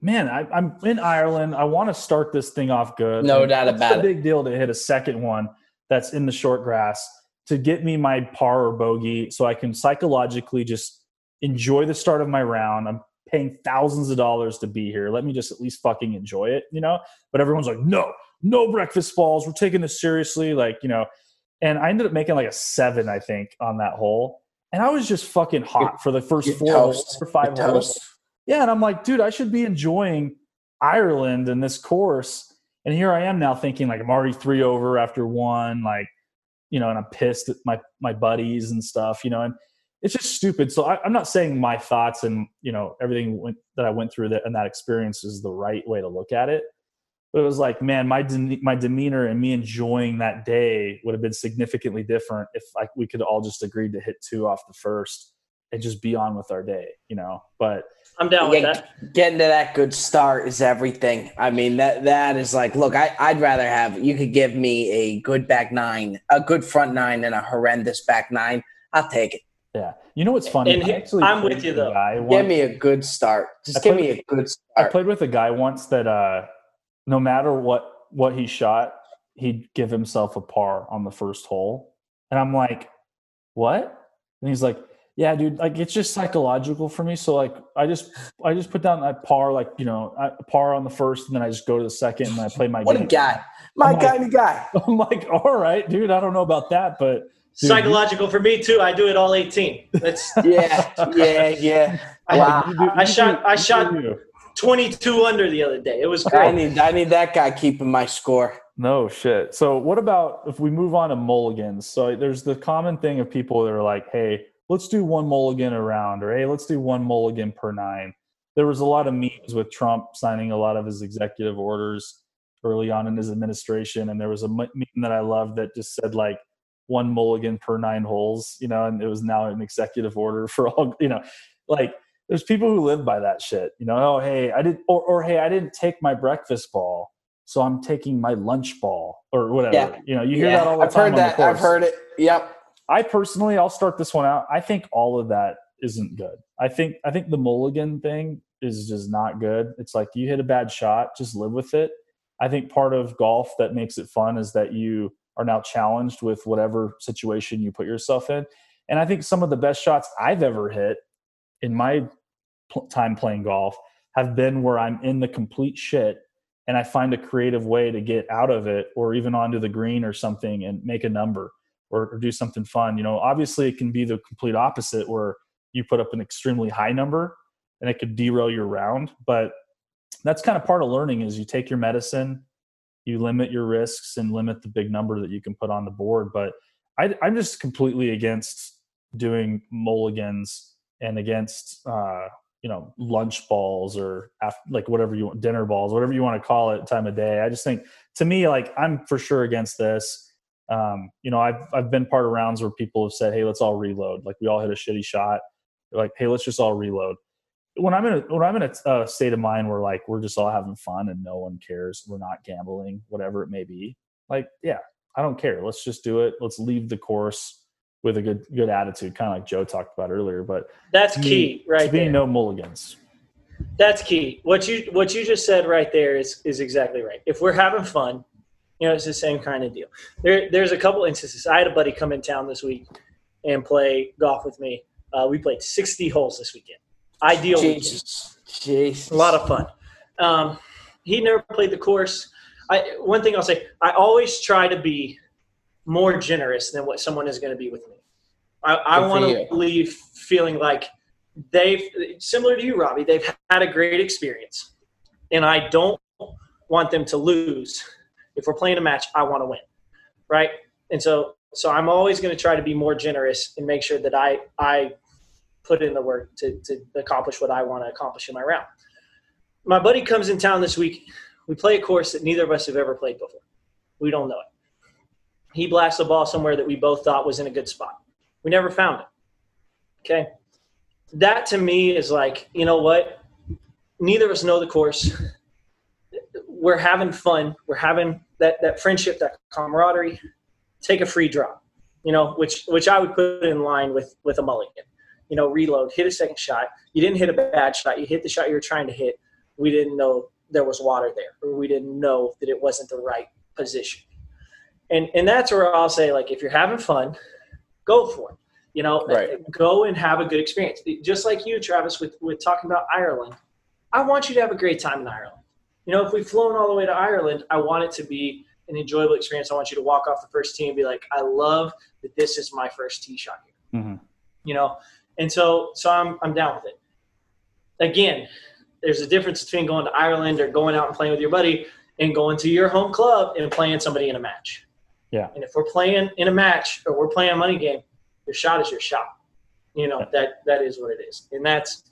man, I, am in Ireland. I want to start this thing off good. No doubt about it. big deal to hit a second one that's in the short grass to get me my par or bogey so I can psychologically just enjoy the start of my round. I'm paying thousands of dollars to be here. Let me just at least fucking enjoy it, you know? But everyone's like, no, no breakfast balls. We're taking this seriously. Like, you know, and I ended up making like a seven, I think, on that hole. And I was just fucking hot for the 1st four holes or five holes. Yeah. And I'm like, dude, I should be enjoying Ireland and this course and here I am now thinking like I'm already three over after one, like, you know, and I'm pissed at my my buddies and stuff, you know, and it's just stupid. So I, am not saying my thoughts and you know everything went, that I went through that and that experience is the right way to look at it. But it was like, man, my de- my demeanor and me enjoying that day would have been significantly different if like we could all just agreed to hit two off the first and just be on with our day, you know. But I'm down with that. Getting to that good start is everything. I mean, that that is like, look, I, I'd rather have you could give me a good back nine, a good front nine, and a horrendous back nine. I'll take it. Yeah. You know what's funny? And actually I'm with you though. Once, give me a good start. Just give me a good start. I played with a guy once that uh no matter what what he shot, he'd give himself a par on the first hole. And I'm like, what? And he's like, yeah, dude, like it's just psychological for me. So like I just I just put down that par, like you know, par on the first, and then I just go to the second, and I play my. what game. a guy, my I'm kind like, of guy. <laughs> I'm like, all right, dude. I don't know about that, but dude, psychological for me too. I do it all eighteen. That's <laughs> yeah, yeah, yeah. Wow. I, do, I shot. I shot. 22 under the other day. It was great. I need I need that guy keeping my score. No shit. So what about if we move on to mulligans? So there's the common thing of people that are like, hey, let's do one mulligan around or hey let's do one mulligan per nine there was a lot of memes with trump signing a lot of his executive orders early on in his administration and there was a meme that i loved that just said like one mulligan per nine holes you know and it was now an executive order for <laughs> all you know like there's people who live by that shit you know oh hey i did or, or hey i didn't take my breakfast ball so i'm taking my lunch ball or whatever yeah. you know you hear yeah. that all the time. I've time heard that i've heard it yep I personally, I'll start this one out. I think all of that isn't good. I think I think the mulligan thing is just not good. It's like you hit a bad shot, just live with it. I think part of golf that makes it fun is that you are now challenged with whatever situation you put yourself in. And I think some of the best shots I've ever hit in my pl- time playing golf have been where I'm in the complete shit and I find a creative way to get out of it or even onto the green or something and make a number or, or do something fun. You know, obviously it can be the complete opposite where you put up an extremely high number and it could derail your round. But that's kind of part of learning is you take your medicine, you limit your risks and limit the big number that you can put on the board. But I, am just completely against doing mulligans and against uh, you know lunch balls or like whatever you want dinner balls whatever you want to call it time of day i just think to me like i'm for sure against this Um, you know, I've I've been part of rounds where people have said, "Hey, let's all reload." Like we all hit a shitty shot. They're like, "Hey, let's just all reload." When I'm in a when I'm in a uh, state of mind where like we're just all having fun and no one cares, we're not gambling, whatever it may be. Like, yeah, I don't care. Let's just do it. Let's leave the course with a good good attitude, kind of like Joe talked about earlier. But that's key, right? Being no mulligans. That's key. What you what you just said right there is is exactly right. If we're having fun, you know, it's the same kind of deal. There, there's a couple instances. I had a buddy come in town this week and play golf with me. Uh, we played 60 holes this weekend. Ideal Jesus. Jesus. A lot of fun. Um, he never played the course. I, one thing I'll say, I always try to be more generous than what someone is going to be with me. I, I want to leave feeling like they've, similar to you, Robbie, they've had a great experience. And I don't want them to lose. If we're playing a match, I want to win. Right. And so, so I'm always going to try to be more generous and make sure that I, I put in the work to, to accomplish what I want to accomplish in my round. My buddy comes in town this week we play a course that neither of us have ever played before. We don't know it. He blasts a ball somewhere that we both thought was in a good spot. We never found it. Okay. That to me is like, you know what? Neither of us know the course. We're having fun. We're having that, that friendship, that camaraderie. Take a free drop, you know, which which I would put in line with with a mulligan. You know, reload, hit a second shot. You didn't hit a bad shot. You hit the shot you were trying to hit. We didn't know there was water there, or we didn't know that it wasn't the right position. And and that's where I'll say, like, if you're having fun, go for it. You know, right. go and have a good experience. Just like you, Travis, with with talking about Ireland. I want you to have a great time in Ireland. You know, if we've flown all the way to Ireland, I want it to be an enjoyable experience. I want you to walk off the first tee and be like, I love that this is my first tee shot here. Mm-hmm. You know, and so so I'm I'm down with it. Again, there's a difference between going to Ireland or going out and playing with your buddy and going to your home club and playing somebody in a match. Yeah. And if we're playing in a match or we're playing a money game, your shot is your shot. You know, yeah. that that is what it is. And that's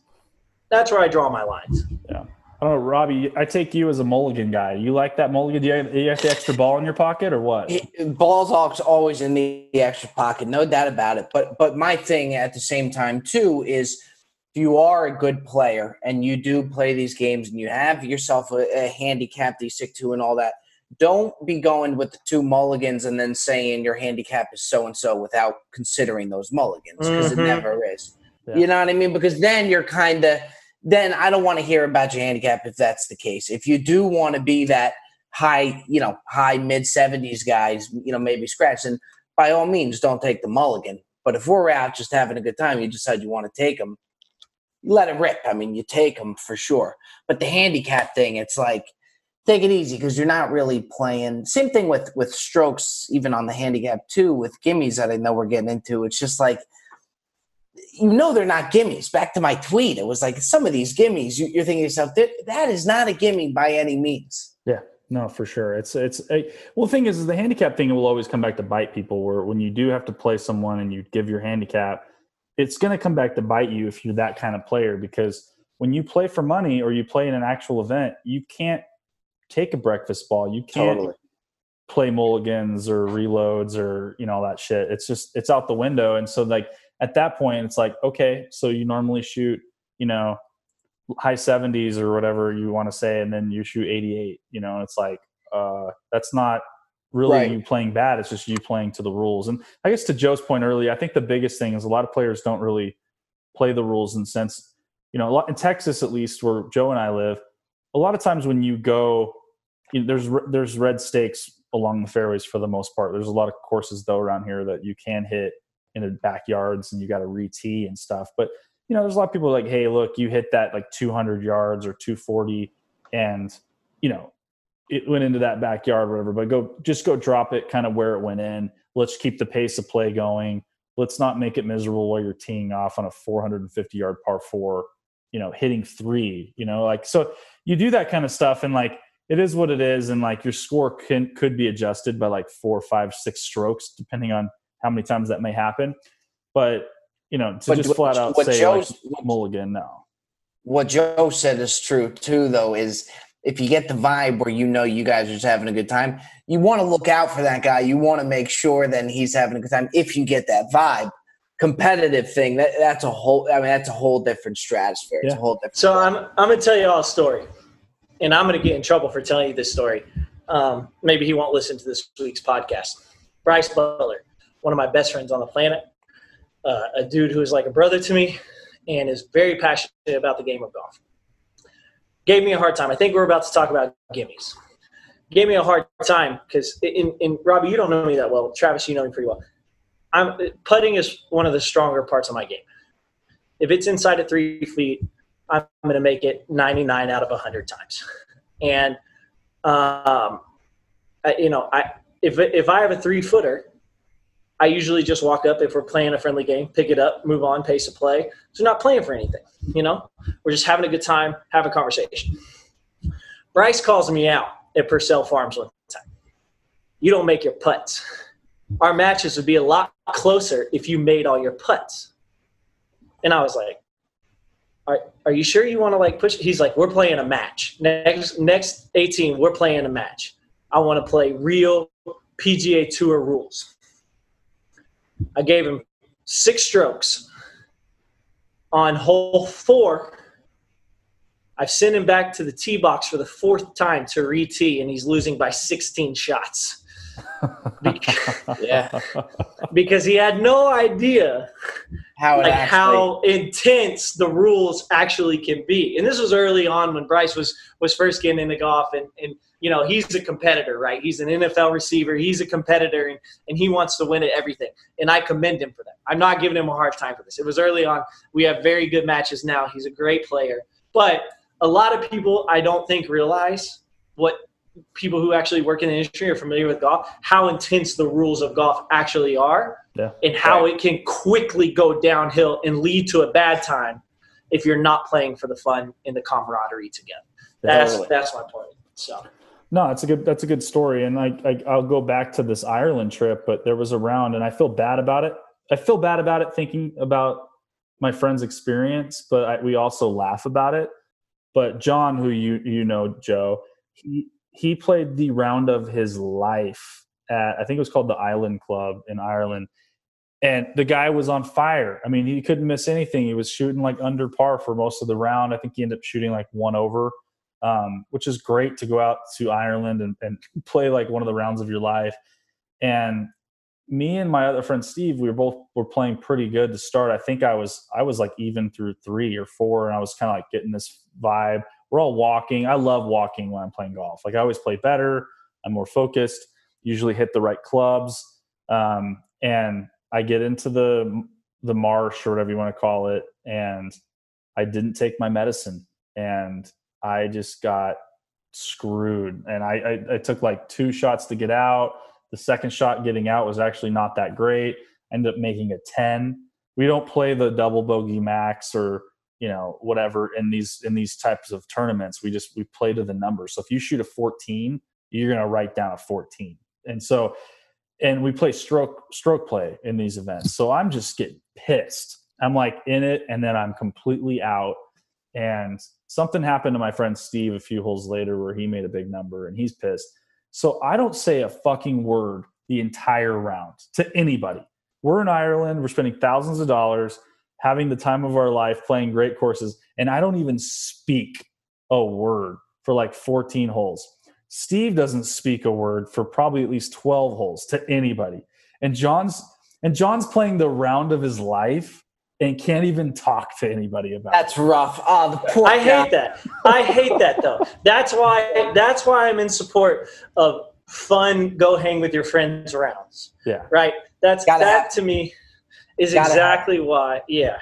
that's where I draw my lines. Yeah. I don't know, Robbie. I take you as a mulligan guy. You like that mulligan? Do you have, you have the extra ball in your pocket or what? Balls always in the extra pocket, no doubt about it. But but my thing at the same time too is if you are a good player and you do play these games and you have yourself a, a handicap that you stick to and all that, don't be going with the two mulligans and then saying your handicap is so and so without considering those mulligans because mm-hmm. it never is. Yeah. You know what I mean? Because then you're kind of then I don't want to hear about your handicap if that's the case. If you do want to be that high, you know, high mid 70s guys, you know, maybe scratch, and by all means, don't take the mulligan. But if we're out just having a good time, you decide you want to take them, let it rip. I mean, you take them for sure. But the handicap thing, it's like take it easy because you're not really playing. Same thing with with strokes, even on the handicap too, with gimmies that I know we're getting into. It's just like you know they're not gimmies. Back to my tweet, it was like some of these gimmies. You, are thinking to yourself, that is not a gimme by any means. Yeah. No, for sure. It's it's a, well. The thing is, is the handicap thing will always come back to bite people. Where when you do have to play someone and you give your handicap, it's going to come back to bite you if you're that kind of player because when you play for money or you play in an actual event, you can't take a breakfast ball. You can't totally. play mulligans or reloads or you know all that shit. It's just it's out the window. And so like at that point, it's like okay, so you normally shoot you know high 70s or whatever you want to say, and then you shoot 88. You know, it's like uh, that's not really right. you playing bad. It's just you playing to the rules. And I guess to Joe's point earlier, I think the biggest thing is a lot of players don't really play the rules in sense, you know, lot, in Texas at least, where Joe and I live, a lot of times when you go, you know, there's there's red stakes along the fairways for the most part. There's a lot of courses though around here that you can hit in the backyards and you got to re-tee and stuff. But you know, there's a lot of people like, hey, look, you hit that like 200 yards or 240, and you know, it went into that backyard, whatever. But go, just go drop it kind of where it went in. Let's keep the pace of play going. Let's not make it miserable while you're teeing off on a 450 yard par four. You know, hitting three. You know, like so you do that kind of stuff, and like it is what it is, and like your score can could be adjusted by like four, five, six strokes depending on how many times that may happen. But you know, to but just flat out say like, mulligan, no. What Joe said is true too, though. Is if you get the vibe where you know you guys are just having a good time, you want to look out for that guy. You want to make sure that he's having a good time. If you get that vibe, competitive thing, that, that's a whole. I mean, that's a whole different stratosphere. It's a whole different. So I'm I'm gonna tell you all a story, and I'm gonna get in trouble for telling you this story. Um, maybe he won't listen to this week's podcast. Bryce Butler, one of my best friends on the planet, uh, a dude who is like a brother to me, and is very passionate about the game of golf gave me a hard time. I think we're about to talk about gimmies. Gave me a hard time because in, in Robbie, you don't know me that well. Travis, you know me pretty well. I'm putting is one of the stronger parts of my game. If it's inside of three feet, I'm going to make it 99 out of 100 times. And um, I, you know, I if if I have a three footer, I usually just walk up if we're playing a friendly game, pick it up, move on, pace of play. So not playing for anything, you know. We're just having a good time, have a conversation. Bryce calls me out at Pursell Farms one time. You don't make your putts. Our matches would be a lot closer if you made all your putts. And I was like, are, are you sure you want to like push? He's like, we're playing a match. Next next 18, we're playing a match. I want to play real PGA Tour rules. I gave him six strokes. On hole four, I've sent him back to the tee box for the fourth time to re tee, and he's losing by 16 shots. <laughs> because, <laughs> yeah, because he had no idea how like actually, how intense the rules actually can be. And this was early on when Bryce was was first getting into golf, and and you know, he's a competitor, right? He's an NFL receiver. He's a competitor, and, and he wants to win at everything. And I commend him for that. I'm not giving him a hard time for this. It was early on. We have very good matches now. He's a great player. But a lot of people, I don't think, realize what people who actually work in the industry are familiar with golf, how intense the rules of golf actually are, yeah. and how right. it can quickly go downhill and lead to a bad time if you're not playing for the fun and the camaraderie together. That's totally. that's my point. So no, that's a good that's a good story, and I, I I'll go back to this Ireland trip, but there was a round, and I feel bad about it. I feel bad about it thinking about my friend's experience, but I, we also laugh about it. But John, who you you know, Joe, he he played the round of his life at I think it was called the Island Club in Ireland, and the guy was on fire. I mean, he couldn't miss anything. He was shooting like under par for most of the round. I think he ended up shooting like one over um, which is great to go out to Ireland and, and <laughs> play like one of the rounds of your life. And me and my other friend Steve, we were both were playing pretty good to start. I think I was I was like even through three or four, and I was kind of like getting this vibe. We're all walking. I love walking when I'm playing golf. Like I always play better. I'm more focused. Usually hit the right clubs. Um, and I get into the the marsh or whatever you want to call it, and I didn't take my medicine, and I just got screwed. And I, I, I, took like two shots to get out. The second shot getting out was actually not that great. ended up making a 10. We don't play the double bogey max or you know whatever in these in these types of tournaments. We just we play to the numbers. So if you shoot a 14, you're gonna write down a 14. And so and we play stroke stroke play in these events. So I'm just getting pissed. I'm like in it and then I'm completely out and something happened to my friend Steve a few holes later where he made a big number and he's pissed. So I don't say a fucking word the entire round to anybody. We're in Ireland, we're spending thousands of dollars, having the time of our life, playing great courses, and I don't even speak a word for like 14 holes. Steve doesn't speak a word for probably at least 12 holes to anybody. And John's and John's playing the round of his life and can't even talk to anybody about that's it. rough oh the poor i guy. hate that i hate that though that's why that's why i'm in support of fun go hang with your friends rounds yeah right that's Gotta that to me is Gotta exactly why yeah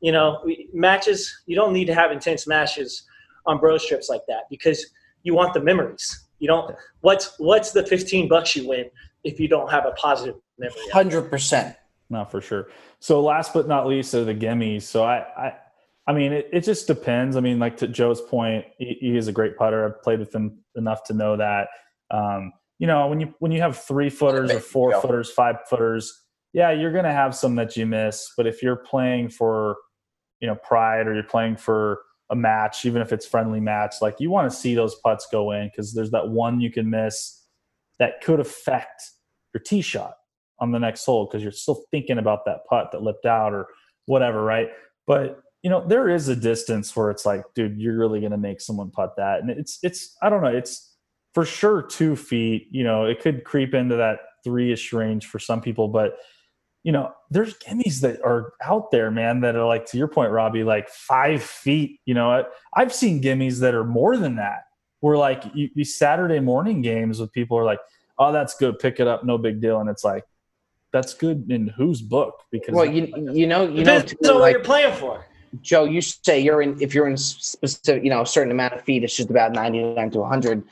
you know we, matches you don't need to have intense matches on bro strips like that because you want the memories you don't what's what's the 15 bucks you win if you don't have a positive memory 100% Not for sure. So last but not least are the gimmies. So I, I, I mean, it, it just depends. I mean, like to Joe's point, he, he, is a great putter. I've played with him enough to know that. Um, you know, when you when you have three footers or four footers, five footers, yeah, you're going to have some that you miss. But if you're playing for, you know, pride or you're playing for a match, even if it's friendly match, like you want to see those putts go in because there's that one you can miss that could affect your tee shot on the next hole because you're still thinking about that putt that lipped out or whatever, right? But you know, there is a distance where it's like, dude, you're really gonna make someone putt that. And it's it's I don't know, it's for sure two feet. You know, it could creep into that three-ish range for some people, but you know, there's gimmies that are out there, man, that are like to your point, Robbie, like five feet. You know, I've seen gimmies that are more than that. Where like you, these Saturday morning games with people are like, oh, that's good, pick it up, no big deal, and it's like, that's good in whose book? Because well, you you know you know too, what like, you're playing for. Joe, you say you're in if you're in specific, you know, a certain amount of feet, it's just about 99 to 100.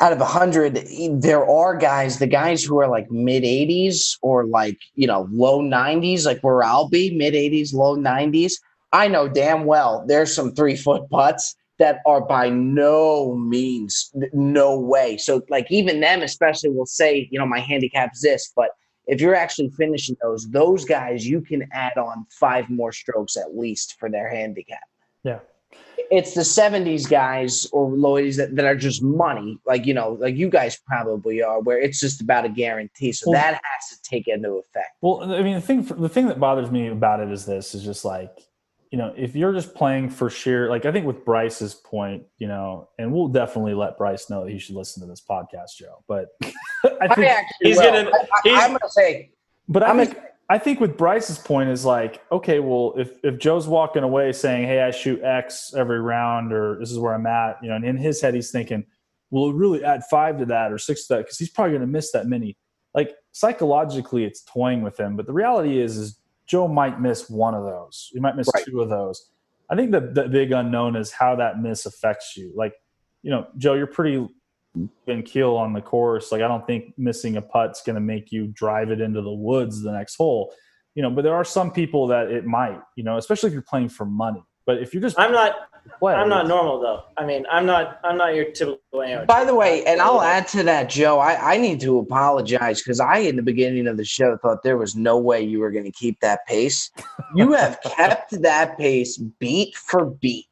Out of 100, there are guys, the guys who are like mid 80s or like, you know, low 90s, like where I'll be, mid 80s, low 90s. I know damn well there's some three foot putts that are by no means, no way. So, like, even them, especially, will say, you know, my handicap's this, but if you're actually finishing those, those guys, you can add on five more strokes at least for their handicap. Yeah. It's the 70s guys or lowies that, that are just money, like, you know, like you guys probably are, where it's just about a guarantee. So well, that has to take into effect. Well, I mean, the thing, the thing that bothers me about it is this is just like, you know, if you're just playing for sheer, like I think with Bryce's point, you know, and we'll definitely let Bryce know that he should listen to this podcast, Joe. But <laughs> I think I he's will. gonna. He's, I, am gonna say, but I think I think with Bryce's point is like, okay, well, if if Joe's walking away saying, "Hey, I shoot X every round," or "This is where I'm at," you know, and in his head he's thinking, "Well, really add five to that or six to that," because he's probably going to miss that many. Like psychologically, it's toying with him, but the reality is, is Joe might miss one of those. He might miss right. two of those. I think the, the big unknown is how that miss affects you. Like, you know, Joe, you're pretty even keel on the course. Like, I don't think missing a putt's going to make you drive it into the woods the next hole. You know, but there are some people that it might. You know, especially if you're playing for money. But if you're just I'm not play, I'm not normal though. I mean, I'm not I'm not your typical amateur. By the way, and I'll add to that, Joe. I, I need to apologize because I in the beginning of the show thought there was no way you were going to keep that pace. You have kept that pace beat for beat,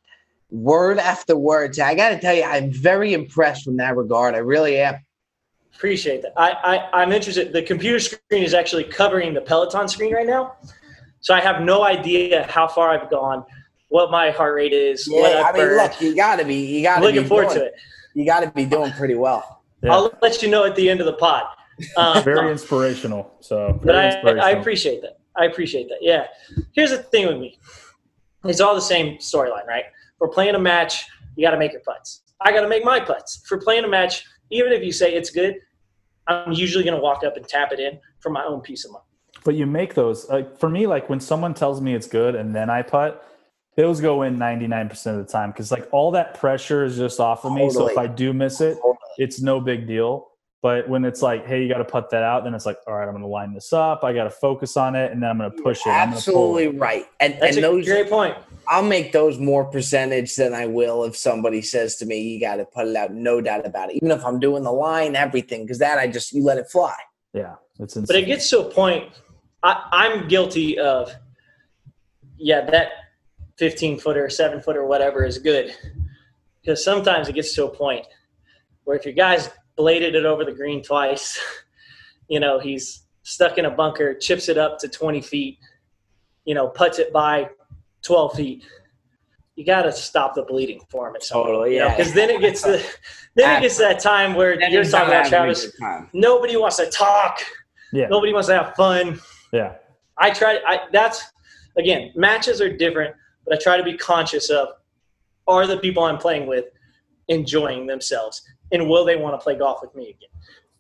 word after word. I got to tell you, I'm very impressed from that regard. I really am. Appreciate that. I, I I'm interested. The computer screen is actually covering the Peloton screen right now, so I have no idea how far I've gone what my heart rate is. Yeah, I mean, look, you got to be, you got to looking forward doing, to it. You got to be doing pretty well. Yeah. I'll let you know at the end of the pod. Um, <laughs> very inspirational. So, but I, I appreciate that. I appreciate that. Yeah. Here's the thing with me. It's all the same storyline, right? For playing a match, you got to make your putts. I got to make my putts. For playing a match, even if you say it's good, I'm usually going to walk up and tap it in for my own peace of mind. But you make those. Like for me, like when someone tells me it's good and then I putt, those go in 99% of the time because like all that pressure is just off of me. So if I do miss it, it's no big deal. But when it's like, hey, you got to put that out, then it's like, all right, I'm going to line this up. I got to focus on it, and then I'm going to push it. Absolutely right. And that's and a those, great point. I'll make those more percentage than I will if somebody says to me, you got to put it out. No doubt about it. Even if I'm doing the line, everything, because that I just you let it fly. Yeah, it's insane. But it gets to a point. I, I'm guilty of. Yeah, that 15 footer, seven footer, whatever is good. Because sometimes it gets to a point where if your guy's bladed it over the green twice, <laughs> you know, he's stuck in a bunker, chips it up to 20 feet, you know, puts it by 12 feet. You got to stop the bleeding for him. At some totally, yeah. Because then it gets to, <laughs> then it gets to that time where then you're talking about Travis. Nobody wants to talk. Yeah. Nobody wants to have fun. Yeah. I try. I that's again matches are different but I try to be conscious of are the people I'm playing with enjoying themselves and will they want to play golf with me again?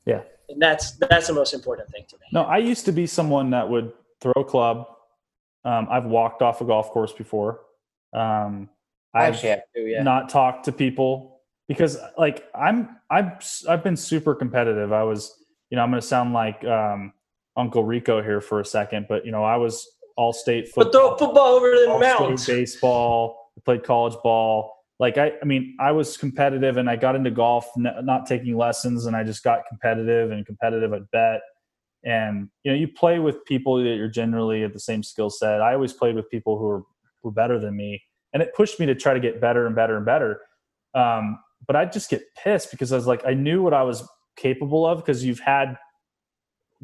Yeah. And that's that's the most important thing to me. No, I used to be someone that would throw a club. Um, I've walked off a golf course before. Um, I've too, yeah. not talked to people because like I'm I've I've been super competitive. I was you know I'm going to sound like um, Uncle Rico here for a second, but you know I was all state football. But throw football over the mountains. Baseball. I played college ball. Like I, I mean, I was competitive, and I got into golf, not taking lessons, and I just got competitive and competitive at bet. And you know, you play with people that you're generally at the same skill set. I always played with people who were were better than me. and it pushed me to try to get better and better and better. Um, but I'd just get pissed because I was like, I knew what I was capable of because you've had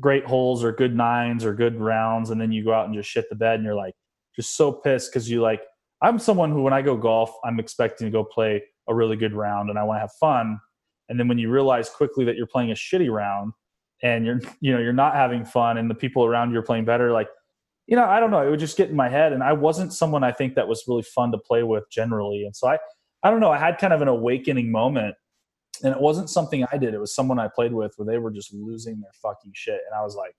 great holes or good nines or good rounds, and then you go out and just shit the bed, and you're like, just so pissed because you like. I'm someone who, when I go golf, I'm expecting to go play a really good round, and I want to have fun. And then when you realize quickly that you're playing a shitty round, and you're you know you're not having fun, and the people around you are playing better, like you know, I don't know. It would just get in my head, and I wasn't someone I think that was really fun to play with generally. And so I, I don't know. I had kind of an awakening moment, and it wasn't something I did. It was someone I played with where they were just losing their fucking shit, and I was like,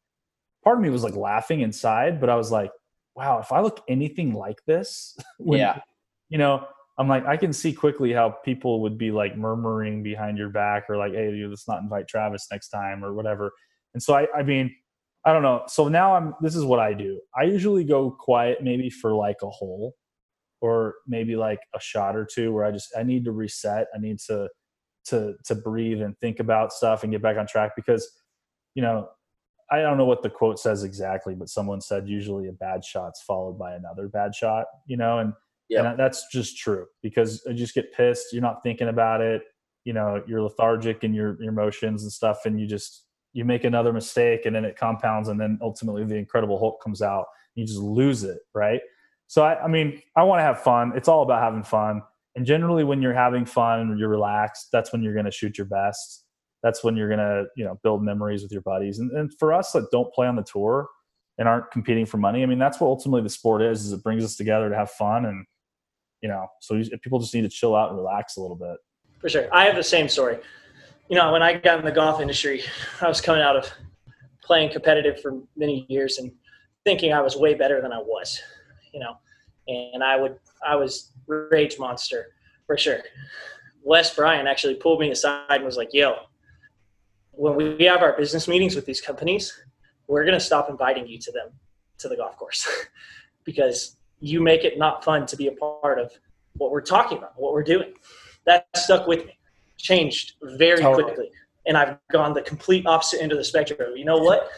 part of me was like laughing inside, but I was like, wow, if I look anything like this, <laughs> when, yeah, you know, I'm like, I can see quickly how people would be like murmuring behind your back, or like, hey, let's not invite Travis next time, or whatever. And so I, I mean I don't know. So now I'm this is what I do. I usually go quiet maybe for like a hole or maybe like a shot or two where I just I need to reset. I need to to to breathe and think about stuff and get back on track because you know, I don't know what the quote says exactly, but someone said usually a bad shot's followed by another bad shot, you know, and yeah, that's just true because you just get pissed. You're not thinking about it. You know, you're lethargic in your, your emotions and stuff, and you just you make another mistake and then it compounds and then ultimately the incredible hulk comes out you just lose it right so i, I mean i want to have fun it's all about having fun and generally when you're having fun and you're relaxed that's when you're going to shoot your best that's when you're to you know build memories with your buddies. And, and for us that don't play on the tour and aren't competing for money. I mean that's what ultimately the sport is is it brings us together to have fun and you know so people just need to chill out and relax a little bit. For sure. I have the same story. You know, when I got in the golf industry, I was coming out of playing competitive for many years and thinking I was way better than I was, you know, and I would, I was rage monster for sure. Wes Bryan actually pulled me aside and was like, yo, when we have our business meetings with these companies, we're going to stop inviting you to them, to the golf course <laughs> because you make it not fun to be a part of what we're talking about, what we're doing. That stuck with me changed very totally. quickly. And I've gone the complete opposite end of the spectrum. You know what?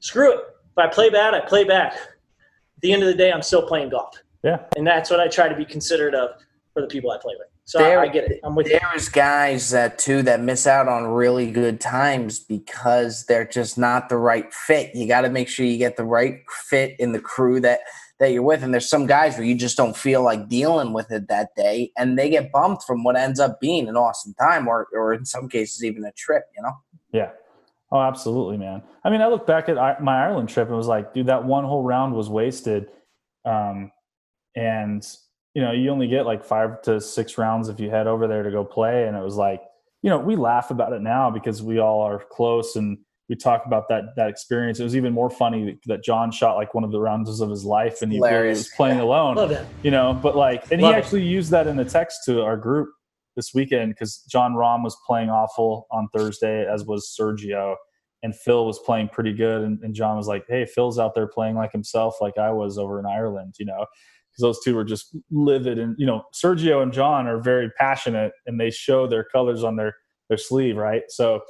Screw it. If I play bad, I play bad. At the end of the day, I'm still playing golf. Yeah. And that's what I try to be considerate of for the people I play with. So there, I, I get it. I'm with There's you. guys that too that miss out on really good times because they're just not the right fit. You got to make sure you get the right fit in the crew that that you're with. And there's some guys where you just don't feel like dealing with it that day, and they get bumped from what ends up being an awesome time, or or in some cases even a trip. You know? Yeah. Oh, absolutely, man. I mean, I look back at my Ireland trip and was like, dude, that one whole round was wasted. Um, and you know, you only get like five to six rounds if you head over there to go play. And it was like, you know, we laugh about it now because we all are close and we talk about that that experience. It was even more funny that John shot like one of the rounds of his life, and he was playing yeah. alone. Love it. You know, but like, and Love he actually it. used that in the text to our group this weekend because Jon Rahm was playing awful on Thursday, as was Sergio, and Phil was playing pretty good. And, and John was like, "Hey, Phil's out there playing like himself, like I was over in Ireland," you know. Those two were just livid, and you know, Sergio and Jon are very passionate, and they show their colors on their their sleeve, right? So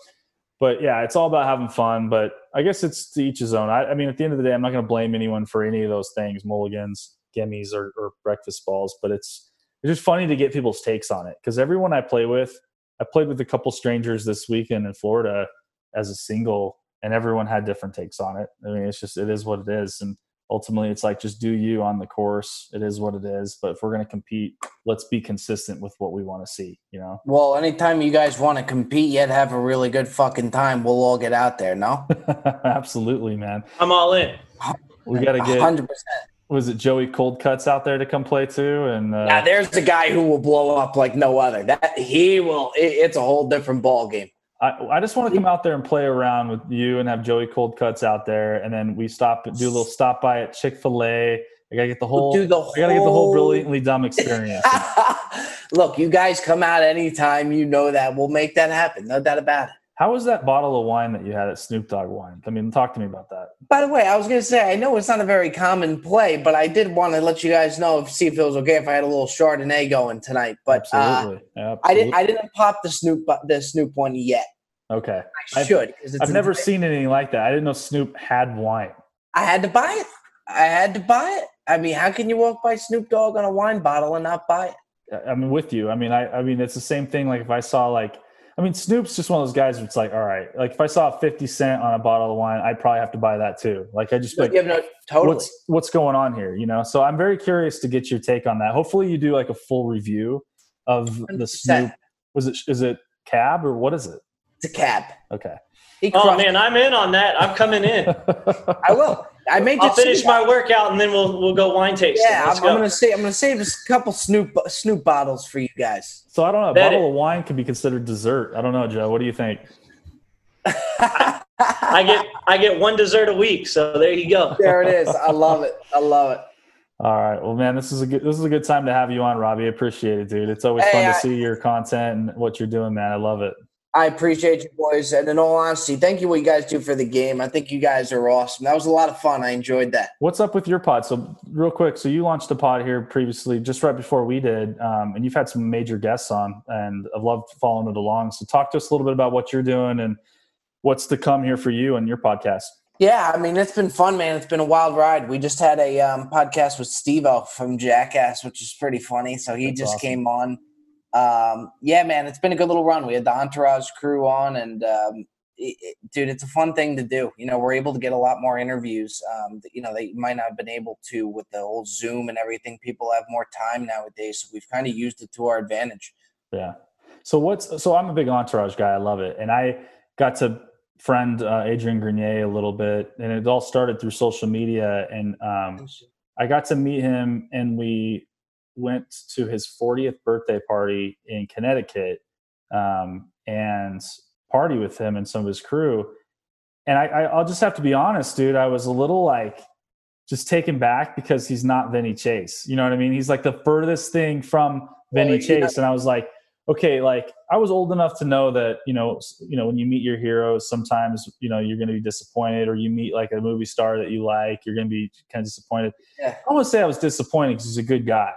but yeah, it's all about having fun. But I guess it's to each his own. I, I mean, at the end of the day, I'm not going to blame anyone for any of those things, mulligans, gimmies, or, or breakfast balls. But it's it's just funny to get people's takes on it because everyone I play with, I played with a couple strangers this weekend in Florida as a single, and everyone had different takes on it. I mean, it's just it is what it is, and ultimately it's like just do you on the course it is what it is but if we're going to compete let's be consistent with what we want to see you know well anytime you guys want to compete yet have a really good fucking time we'll all get out there no <laughs> absolutely man i'm all in we got to get 100% was it Joey Cold Cuts out there to come play too? And uh, yeah, there's the guy who will blow up like no other. That he will. It, it's a whole different ball game. I, I just want to come out there and play around with you and have Joey Cold Cuts out there, and then we stop do a little stop by at Chick Fil A. I gotta get the whole. Do the whole... I gotta get the whole brilliantly dumb experience. <laughs> Look, you guys come out anytime. You know that we'll make that happen. No doubt about it. How was that bottle of wine that you had at Snoop Dogg Wine? I mean, talk to me about that. By the way, I was going to say, I know it's not a very common play, but I did want to let you guys know, see if it was okay if I had a little Chardonnay going tonight. But absolutely, uh, absolutely. I didn't. I didn't pop the Snoop the Snoop one yet. Okay. I should. I've, I've never seen anything like that. I didn't know Snoop had wine. I had to buy it. I had to buy it. I mean, how can you walk by Snoop Dogg on a wine bottle and not buy it? I'm with you. I mean, I, I mean, it's the same thing. Like if I saw like, I mean, Snoop's just one of those guys. Where it's like, all right, like if I saw a 50 cent on a bottle of wine, I'd probably have to buy that too. Like I just like, no, totally. what's what's going on here, you know? So I'm very curious to get your take on that. Hopefully, you do like a full review of 100%. the Snoop. Was it is it cab or what is it? It's a cab. Okay. Oh man, I'm in on that. I'm coming in. <laughs> I will. I may I'll finish my workout and then we'll we'll go wine tasting. Yeah, I'm, go. I'm, gonna say I'm gonna save a couple Snoop Snoop bottles for you guys. So I don't know. A bottle it, of wine could be considered dessert. I don't know, Joe. What do you think? <laughs> I get I get one dessert a week, so there you go. There it is. I love it. I love it. All right. Well, man, this is a good this is a good time to have you on, Robbie. I appreciate it, dude. It's always hey, fun to see your content and what you're doing, man. I love it. I appreciate you boys, and in all honesty, thank you what you guys do for the game. I think you guys are awesome. That was a lot of fun. I enjoyed that. What's up with your pod? So, real quick, so you launched a pod here previously, just right before we did, um, and you've had some major guests on, and I've loved following it along. So, talk to us a little bit about what you're doing and what's to come here for you and your podcast. Yeah, I mean it's been fun, man. It's been a wild ride. We just had a um, podcast with Steve-O from Jackass, which is pretty funny. So he That's just awesome. came on um, yeah, man, it's been a good little run. We had the Entourage crew on, and um, it, it, dude, it's a fun thing to do. You know, we're able to get a lot more interviews. Um, you know, they might not have been able to with the whole Zoom and everything. People have more time nowadays, so we've kind of used it to our advantage. Yeah. So what's so I'm a big Entourage guy. I love it, and I got to friend uh, Adrian Grenier a little bit, and it all started through social media. And um, I got to meet him, and we went to his 40th birthday party in Connecticut um, and party with him and some of his crew. And I, I, will just have to be honest, dude. I was a little like just taken back because he's not Vinny Chase. You know what I mean? He's like the furthest thing from Vinny well, Chase, and I was like, okay, like I was old enough to know that you know, you know, when you meet your heroes, sometimes you know you're going to be disappointed, or you meet like a movie star that you like, you're going to be kind of disappointed. Yeah. I want to say I was disappointed because he's a good guy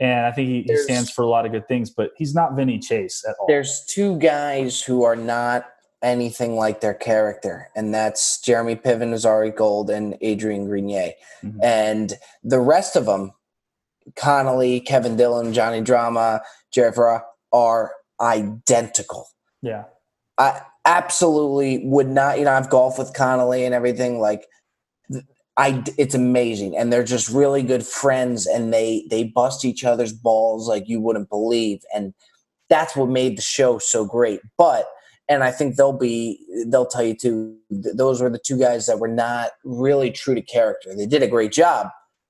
and I think he, he, stands for a lot of good things, but he's not Vinny Chase at all. There's two guys who are not anything like their character, and that's Jeremy Piven, as Ari Gold, and Adrian Grenier. Mm-hmm. And the rest of them, Connolly, Kevin Dillon, Johnny Drama, Jerry Ferrara, are identical. Yeah. I absolutely would not, you know, I've golfed with Connolly and everything. Like, I it's amazing, and they're just really good friends, and they they bust each other's balls like you wouldn't believe, and that's what made the show so great. But and I think they'll be they'll tell you too. Th- those were the two guys that were not really true to character. They did a great job,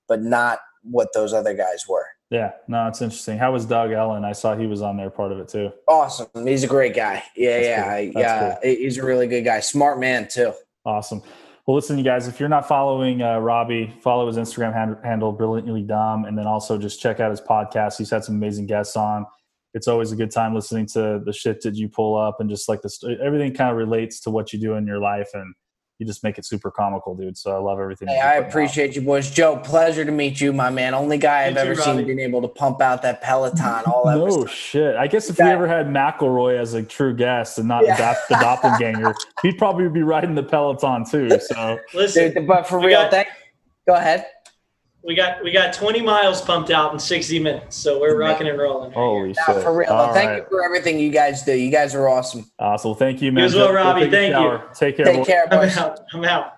but not what those other guys were. Yeah, no, it's interesting. How was Doug Ellin? I saw he was on there, part of it too. Awesome. He's a great guy. Yeah, That's yeah, cool. yeah. Cool. He's a really good guy. Smart man too. Awesome. Well, listen, you guys, if you're not following uh, Robbie, follow his Instagram hand- handle, Brilliantly Dumb, and then also just check out his podcast. He's had some amazing guests on. It's always a good time listening to the shit that you pull up and just like this, everything kind of relates to what you do in your life. And you just make it super comical, dude. So I love everything. Hey, I appreciate out. you, boys. Joe, pleasure to meet you, my man. Only guy I've ever seen being able to pump out that Peloton. All <laughs> no shit. I guess if we ever had McIlroy as a true guest and not yeah. the doppelganger, <laughs> he'd probably be riding the Peloton too. So listen, dude, but for real, got, thank, go ahead we got we got 20 miles pumped out in 60 minutes so we're rocking and rolling. Holy shit. for real. Thank right. you for everything you guys do. You guys are awesome. Awesome. Thank you man you as well robbie. thank you. take care take care i'm out. I'm out